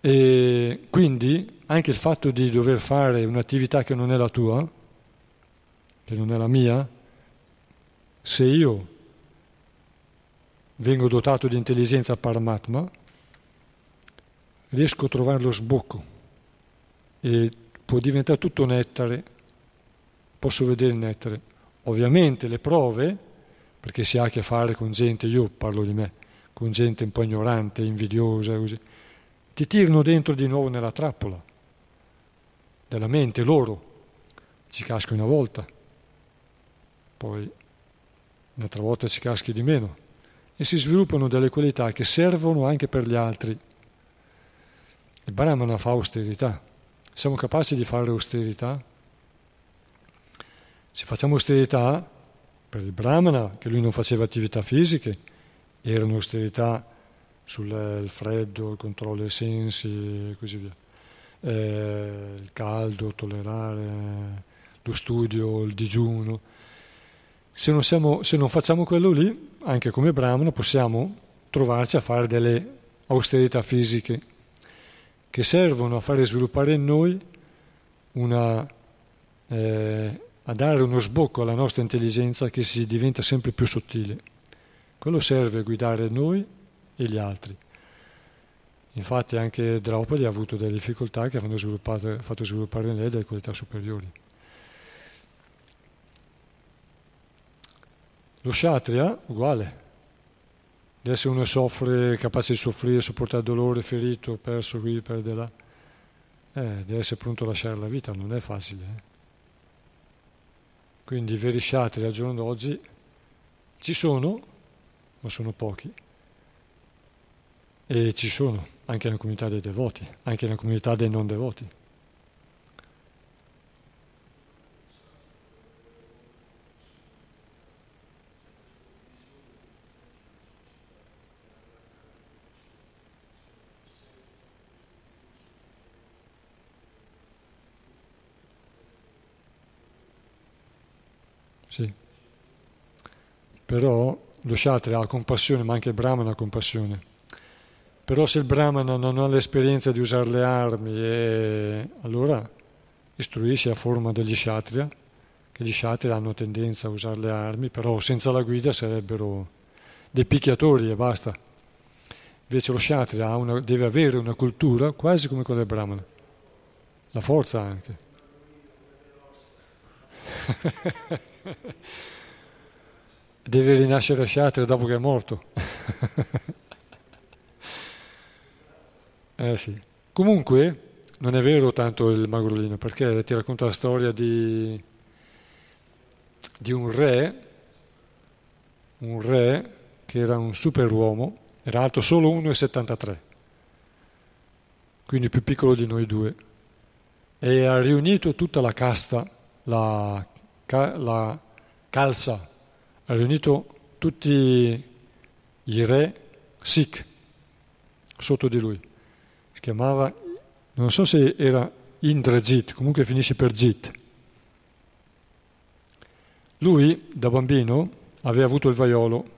E quindi anche il fatto di dover fare un'attività che non è la tua, che non è la mia, se io vengo dotato di intelligenza Paramatma, riesco a trovare lo sbocco e può diventare tutto nettare, posso vedere il nettare. Ovviamente le prove, perché si ha a che fare con gente, io parlo di me, con gente un po' ignorante, invidiosa, così, ti tirano dentro di nuovo nella trappola della mente loro. Ci caschi una volta, poi un'altra volta ci caschi di meno e si sviluppano delle qualità che servono anche per gli altri. Il Brahmana fa austerità. Siamo capaci di fare austerità? Se facciamo austerità, per il Brahmana, che lui non faceva attività fisiche, erano austerità sul freddo, il controllo dei sensi e così via. Eh, il caldo, tollerare, lo studio, il digiuno. Se non, siamo, se non facciamo quello lì, anche come Brahmana, possiamo trovarci a fare delle austerità fisiche che servono a fare sviluppare in noi una, eh, a dare uno sbocco alla nostra intelligenza che si diventa sempre più sottile. Quello serve a guidare noi e gli altri. Infatti anche Draupadi ha avuto delle difficoltà che hanno fatto sviluppare in lei delle qualità superiori. Lo Kshatriya, uguale. Adesso uno soffre, capace di soffrire, sopportare dolore, ferito, perso qui, perde là. Eh, deve essere pronto a lasciare la vita, non è facile. Eh? Quindi i veri Kshatriya al giorno d'oggi ci sono, ma sono pochi. E ci sono anche nella comunità dei devoti, anche nella comunità dei non devoti. Sì. Però lo Kshatriya ha compassione, ma anche il Brahmana ha compassione. Però se il Brahmana non ha l'esperienza di usare le armi, e... allora istruisce a forma degli Kshatriya, che gli Kshatriya hanno tendenza a usare le armi, però senza la guida sarebbero dei picchiatori e basta. Invece lo Kshatriya una, deve avere una cultura quasi come quella del Brahmana, la forza anche. Deve rinascere Kshatriya dopo che è morto. eh sì. Comunque, non è vero tanto il Magrolino, perché ti racconta la storia di, di un re, un re che era un superuomo, era alto solo 1,73, quindi più piccolo di noi due, e ha riunito tutta la casta, la la Calsa ha riunito tutti i re Sikh sotto di lui. Si chiamava, non so se era Indrajit, comunque finisce per Jit. Lui, da bambino, aveva avuto il vaiolo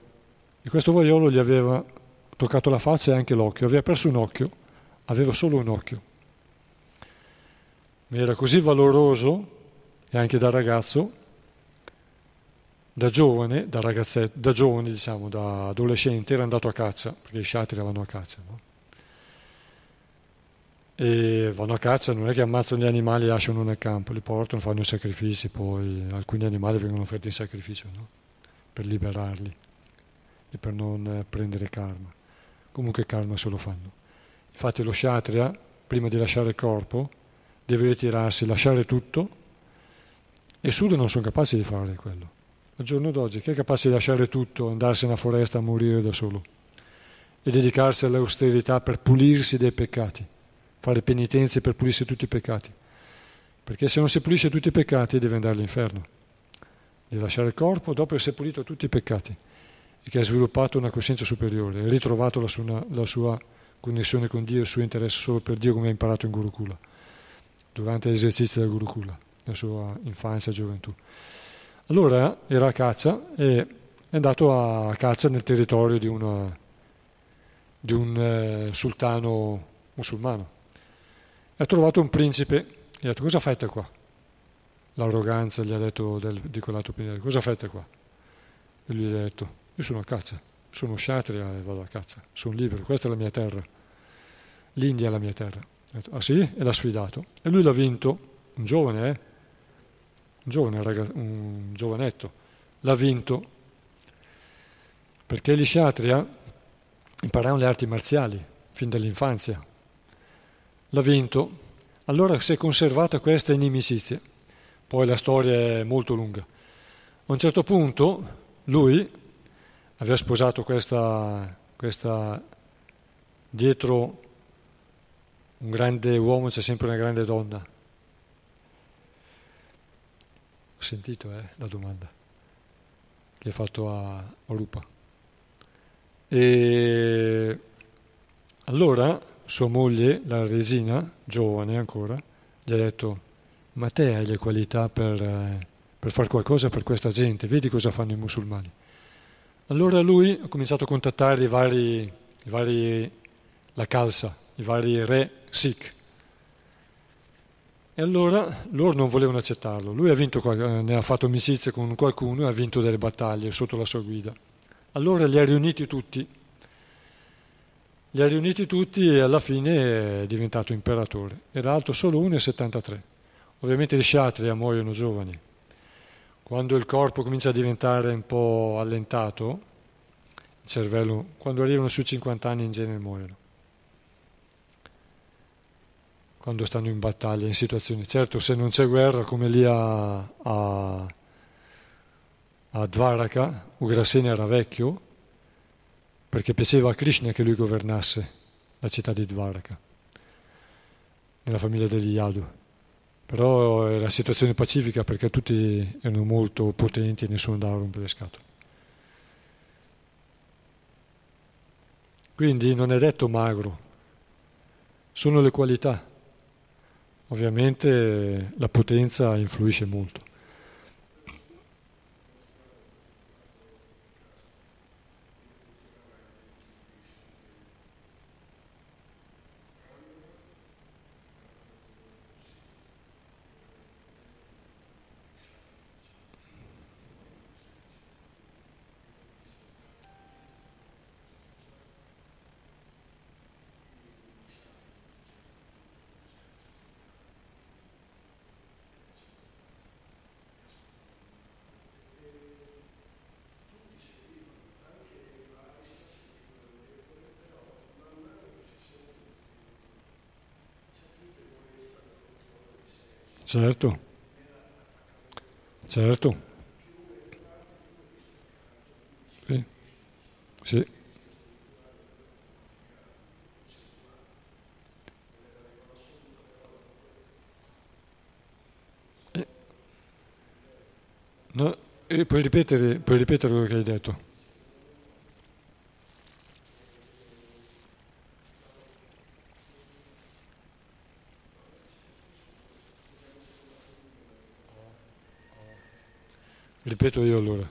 e questo vaiolo gli aveva toccato la faccia e anche l'occhio. Aveva perso un occhio, aveva solo un occhio. Ma era così valoroso, e anche da ragazzo, da giovane, da ragazzetto, da giovane diciamo, da adolescente era andato a caccia, perché i sciatri vanno a caccia, no? E vanno a caccia, non è che ammazzano gli animali e lasciano nel campo, li portano, fanno sacrifici, poi alcuni animali vengono offerti in sacrificio, no? Per liberarli e per non prendere karma. Comunque karma se lo fanno. Infatti lo kshatriya, prima di lasciare il corpo, deve ritirarsi, lasciare tutto, e Suda non sono capaci di fare quello al giorno d'oggi, chi è capace di lasciare tutto, andarsi nella foresta a morire da solo e dedicarsi all'austerità per pulirsi dai peccati, fare penitenze per pulirsi tutti i peccati? Perché se non si pulisce tutti i peccati deve andare all'inferno, deve lasciare il corpo dopo essere pulito tutti i peccati e che ha sviluppato una coscienza superiore, ha ritrovato la sua, la sua connessione con Dio, il suo interesse solo per Dio come ha imparato in Gurukula, durante l'esercizio del Gurukula, nella sua infanzia e gioventù. Allora era a caccia e è andato a caccia nel territorio di, una, di un eh, sultano musulmano. E ha trovato un principe e gli ha detto cosa fate qua? L'arroganza gli ha detto del, di quell'altro piede, cosa fate qua? E lui gli ha detto io sono a caccia, sono sciatria e vado a caccia, sono libero, questa è la mia terra, l'India è la mia terra. Ha detto, ah sì? E l'ha sfidato. E lui l'ha vinto, un giovane, eh? Un giovane, un giovanetto, l'ha vinto perché gli Kshatriya imparavano le arti marziali fin dall'infanzia. L'ha vinto, allora si è conservata questa inimicizia. Poi la storia è molto lunga. A un certo punto lui aveva sposato questa, questa dietro un grande uomo c'è sempre una grande donna ho sentito eh, la domanda che hai fatto a Orupa. E allora sua moglie, la resina, giovane ancora, gli ha detto, ma te hai le qualità per, eh, per fare qualcosa per questa gente, vedi cosa fanno i musulmani. Allora lui ha cominciato a contattare i vari, i vari la calza, i vari re Sikh. E allora loro non volevano accettarlo. Lui ha vinto, ne ha fatto amicizia con qualcuno e ha vinto delle battaglie sotto la sua guida. Allora li ha riuniti tutti. Li ha riuniti tutti e alla fine è diventato imperatore. Era alto solo 1,73. Ovviamente gli sciatri muoiono giovani. Quando il corpo comincia a diventare un po' allentato, il cervello, quando arrivano sui 50 anni in genere muoiono. Quando stanno in battaglia, in situazioni. Certo, se non c'è guerra, come lì a, a, a Dvaraka, Ugrasena era vecchio, perché piaceva a Krishna che lui governasse la città di Dvaraka, nella famiglia degli Yadu. Però era situazione pacifica perché tutti erano molto potenti e nessuno dava rompere le scatole. Quindi non è detto magro, sono le qualità. Ovviamente la potenza influisce molto. Certo, certo. Sì, sì. Eh. No, puoi ripetere, puoi ripetere quello che hai detto. Ripeto io allora.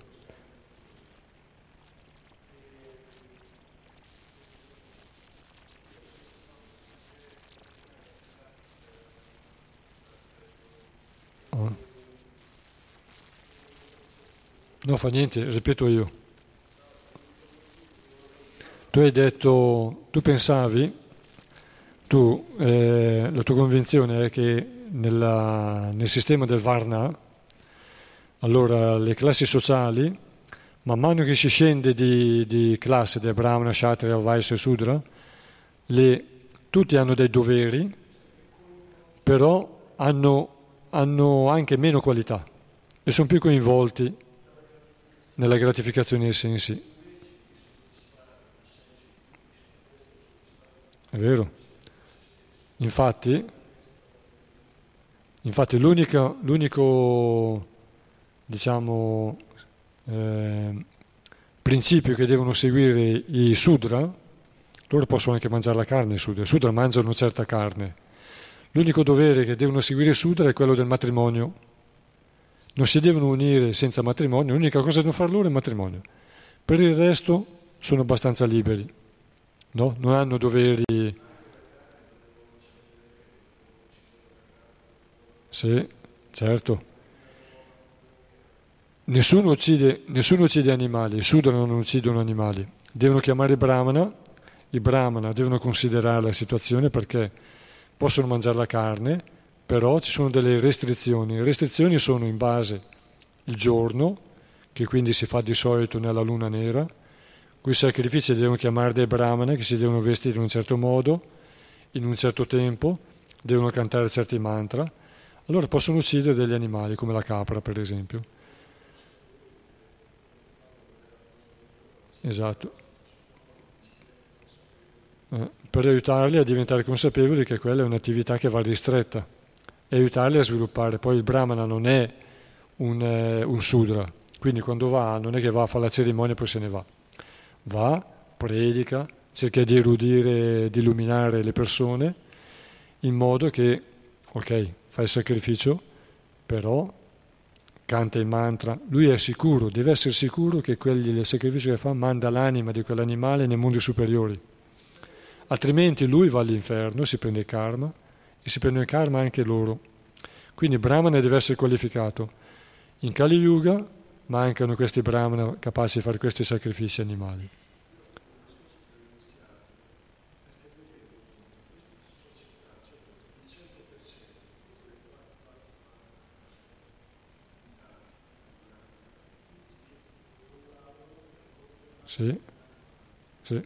Oh. No, fa niente, ripeto io. Tu hai detto, tu pensavi, tu, eh, la tua convinzione è che nella, nel sistema del Varna, allora, le classi sociali, man mano che si scende di, di classe, da Brahmana, Kshatriya, Vaisya e Sudra, le, tutti hanno dei doveri, però hanno, hanno anche meno qualità e sono più coinvolti nella gratificazione dei sensi. È vero. Infatti, infatti l'unico, l'unico diciamo, eh, principio che devono seguire i Sudra, loro possono anche mangiare la carne, i Sudra, i Sudra mangiano certa carne. L'unico dovere che devono seguire i Sudra è quello del matrimonio. Non si devono unire senza matrimonio, l'unica cosa che devono fare loro è il matrimonio. Per il resto sono abbastanza liberi, no? non hanno doveri. Sì, certo. Nessuno uccide, nessuno uccide animali, i Sudra non uccidono animali. Devono chiamare i Brahmana, i Brahmana devono considerare la situazione perché possono mangiare la carne, però ci sono delle restrizioni. Le restrizioni sono in base il giorno, che quindi si fa di solito nella luna nera, quei sacrifici devono chiamare dei Brahmana che si devono vestire in un certo modo, in un certo tempo, devono cantare certi mantra, allora possono uccidere degli animali come la capra per esempio. Esatto. Eh, per aiutarli a diventare consapevoli che quella è un'attività che va ristretta e aiutarli a sviluppare. Poi il Brahmana non è un, eh, un Sudra, quindi quando va non è che va a fare la cerimonia e poi se ne va. Va, predica, cerca di erudire, di illuminare le persone in modo che, ok, fa il sacrificio, però canta il mantra, lui è sicuro, deve essere sicuro che quelli, il sacrificio che fa manda l'anima di quell'animale nei mondi superiori. Altrimenti lui va all'inferno, si prende il karma e si prende il karma anche loro. Quindi Brahmana deve essere qualificato. In Kali Yuga mancano questi Brahmana capaci di fare questi sacrifici animali. Sì, sì.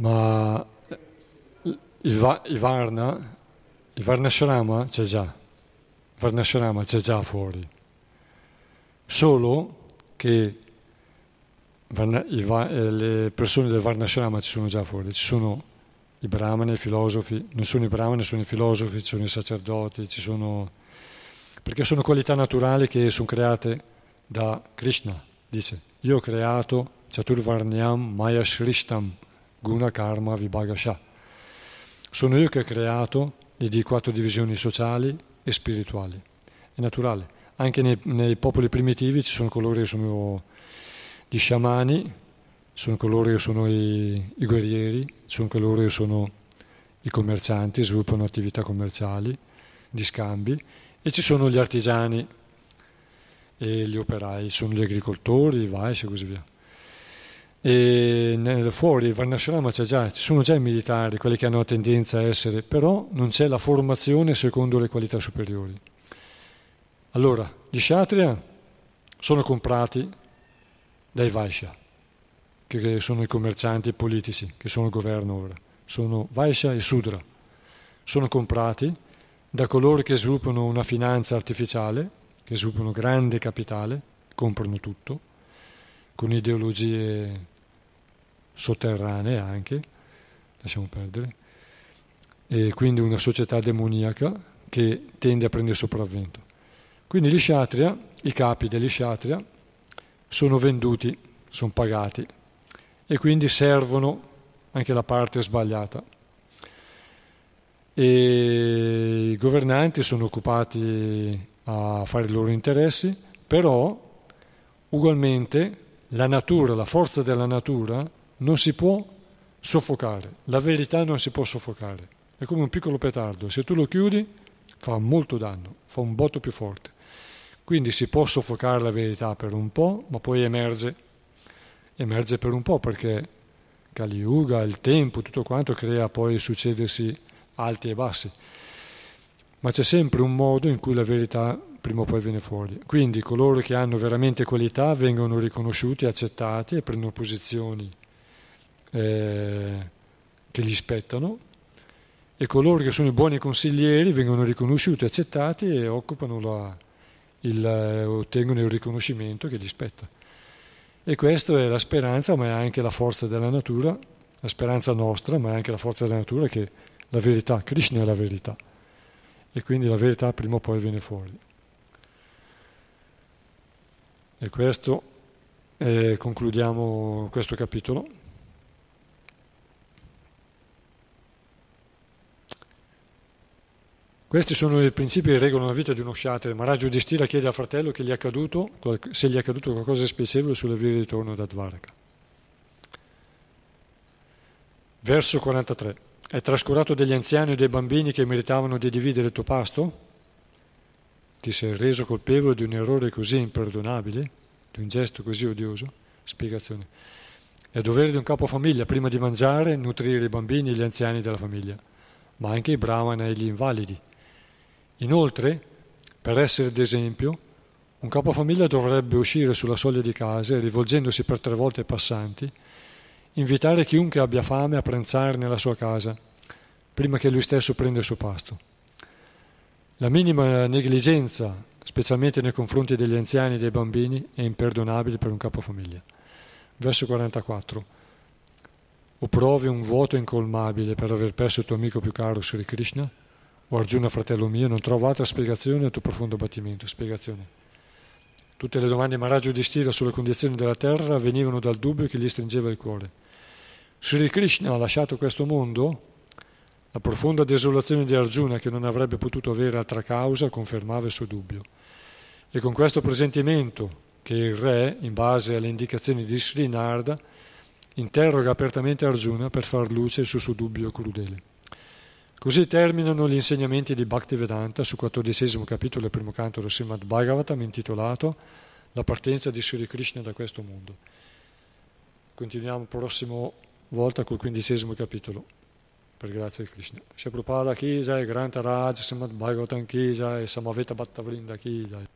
Ma il, va, il Varna, il Varnashrama c'è già, il Varnashrama c'è già fuori, solo che eh, le persone del Varnashrama ci sono già fuori, ci sono i brahmani, i filosofi, non sono i brahmani, sono i filosofi, ci sono i sacerdoti, ci sono... perché sono qualità naturali che sono create da Krishna, dice, io ho creato Chaturvarnyam Maya Shrishtam, Guna Karma Vibhagasha. Sono io che ho creato le quattro divisioni sociali e spirituali. È naturale. Anche nei, nei popoli primitivi ci sono coloro che sono gli sciamani, sono coloro che sono i, i guerrieri, sono coloro che sono i commercianti, sviluppano attività commerciali, di scambi, e ci sono gli artigiani e gli operai, sono gli agricoltori, i vais e così via. E nel, fuori Varnashrama c'è già, ci sono già i militari, quelli che hanno tendenza a essere, però non c'è la formazione secondo le qualità superiori. Allora, gli Kshatriya sono comprati dai Vaishya, che sono i commercianti politici, che sono il governo ora. Sono Vaishya e Sudra. Sono comprati da coloro che sviluppano una finanza artificiale, che sviluppano grande capitale, comprano tutto, con ideologie sotterranee anche, lasciamo perdere, e quindi una società demoniaca che tende a prendere sopravvento. Quindi gli sciatria, i capi degli sciatria, sono venduti, sono pagati e quindi servono anche la parte sbagliata. E i governanti sono occupati a fare i loro interessi, però ugualmente la natura, la forza della natura non si può soffocare, la verità non si può soffocare. È come un piccolo petardo, se tu lo chiudi fa molto danno, fa un botto più forte. Quindi si può soffocare la verità per un po', ma poi emerge, emerge per un po' perché Kali Yuga, il tempo, tutto quanto crea poi succedersi alti e bassi. Ma c'è sempre un modo in cui la verità prima o poi viene fuori. Quindi coloro che hanno veramente qualità vengono riconosciuti, accettati e prendono posizioni eh, che gli spettano e coloro che sono i buoni consiglieri vengono riconosciuti, accettati e la, il, eh, ottengono il riconoscimento che gli spetta. E questa è la speranza, ma è anche la forza della natura, la speranza nostra, ma è anche la forza della natura che la verità, Krishna è la verità. E quindi la verità prima o poi viene fuori. E questo, eh, concludiamo questo capitolo. Questi sono i principi che regolano la vita di uno kshatriya. Maharaj Yudhishthira chiede al fratello gli accaduto, se gli è accaduto qualcosa di spiacevole sulla via di ritorno da Dvaraka. Verso 43. È trascurato degli anziani e dei bambini che meritavano di dividere il tuo pasto? ti sei reso colpevole di un errore così imperdonabile, di un gesto così odioso? Spiegazione. È dovere di un capofamiglia, prima di mangiare, nutrire i bambini e gli anziani della famiglia, ma anche i brahmana e gli invalidi. Inoltre, per essere d'esempio, un capofamiglia dovrebbe uscire sulla soglia di casa e, rivolgendosi per tre volte ai passanti, invitare chiunque abbia fame a pranzare nella sua casa, prima che lui stesso prenda il suo pasto. La minima negligenza, specialmente nei confronti degli anziani e dei bambini, è imperdonabile per un capofamiglia. Verso 44. O provi un vuoto incolmabile per aver perso il tuo amico più caro Sri Krishna? O Arjuna, fratello mio, non trovo altra spiegazione al tuo profondo battimento. Spiegazione. Tutte le domande Maharaj Yudhishthira sulle condizioni della terra venivano dal dubbio che gli stringeva il cuore. Sri Krishna ha lasciato questo mondo, la profonda desolazione di Arjuna che non avrebbe potuto avere altra causa confermava il suo dubbio. E con questo presentimento che il re, in base alle indicazioni di Sri Narda, interroga apertamente Arjuna per far luce sul suo dubbio crudele. Così terminano gli insegnamenti di Bhaktivedanta sul quattordicesimo capitolo del primo canto del Srimad Bhagavatam intitolato La partenza di Sri Krishna da questo mondo. Continuiamo prossimo volta col quindicesimo capitolo, per grazia di Krishna. Shri Prabhupada Ki Jai, Granta Srimad Bhagavatam Ki Jai, Samaveta Bhattavrinda Ki Jai.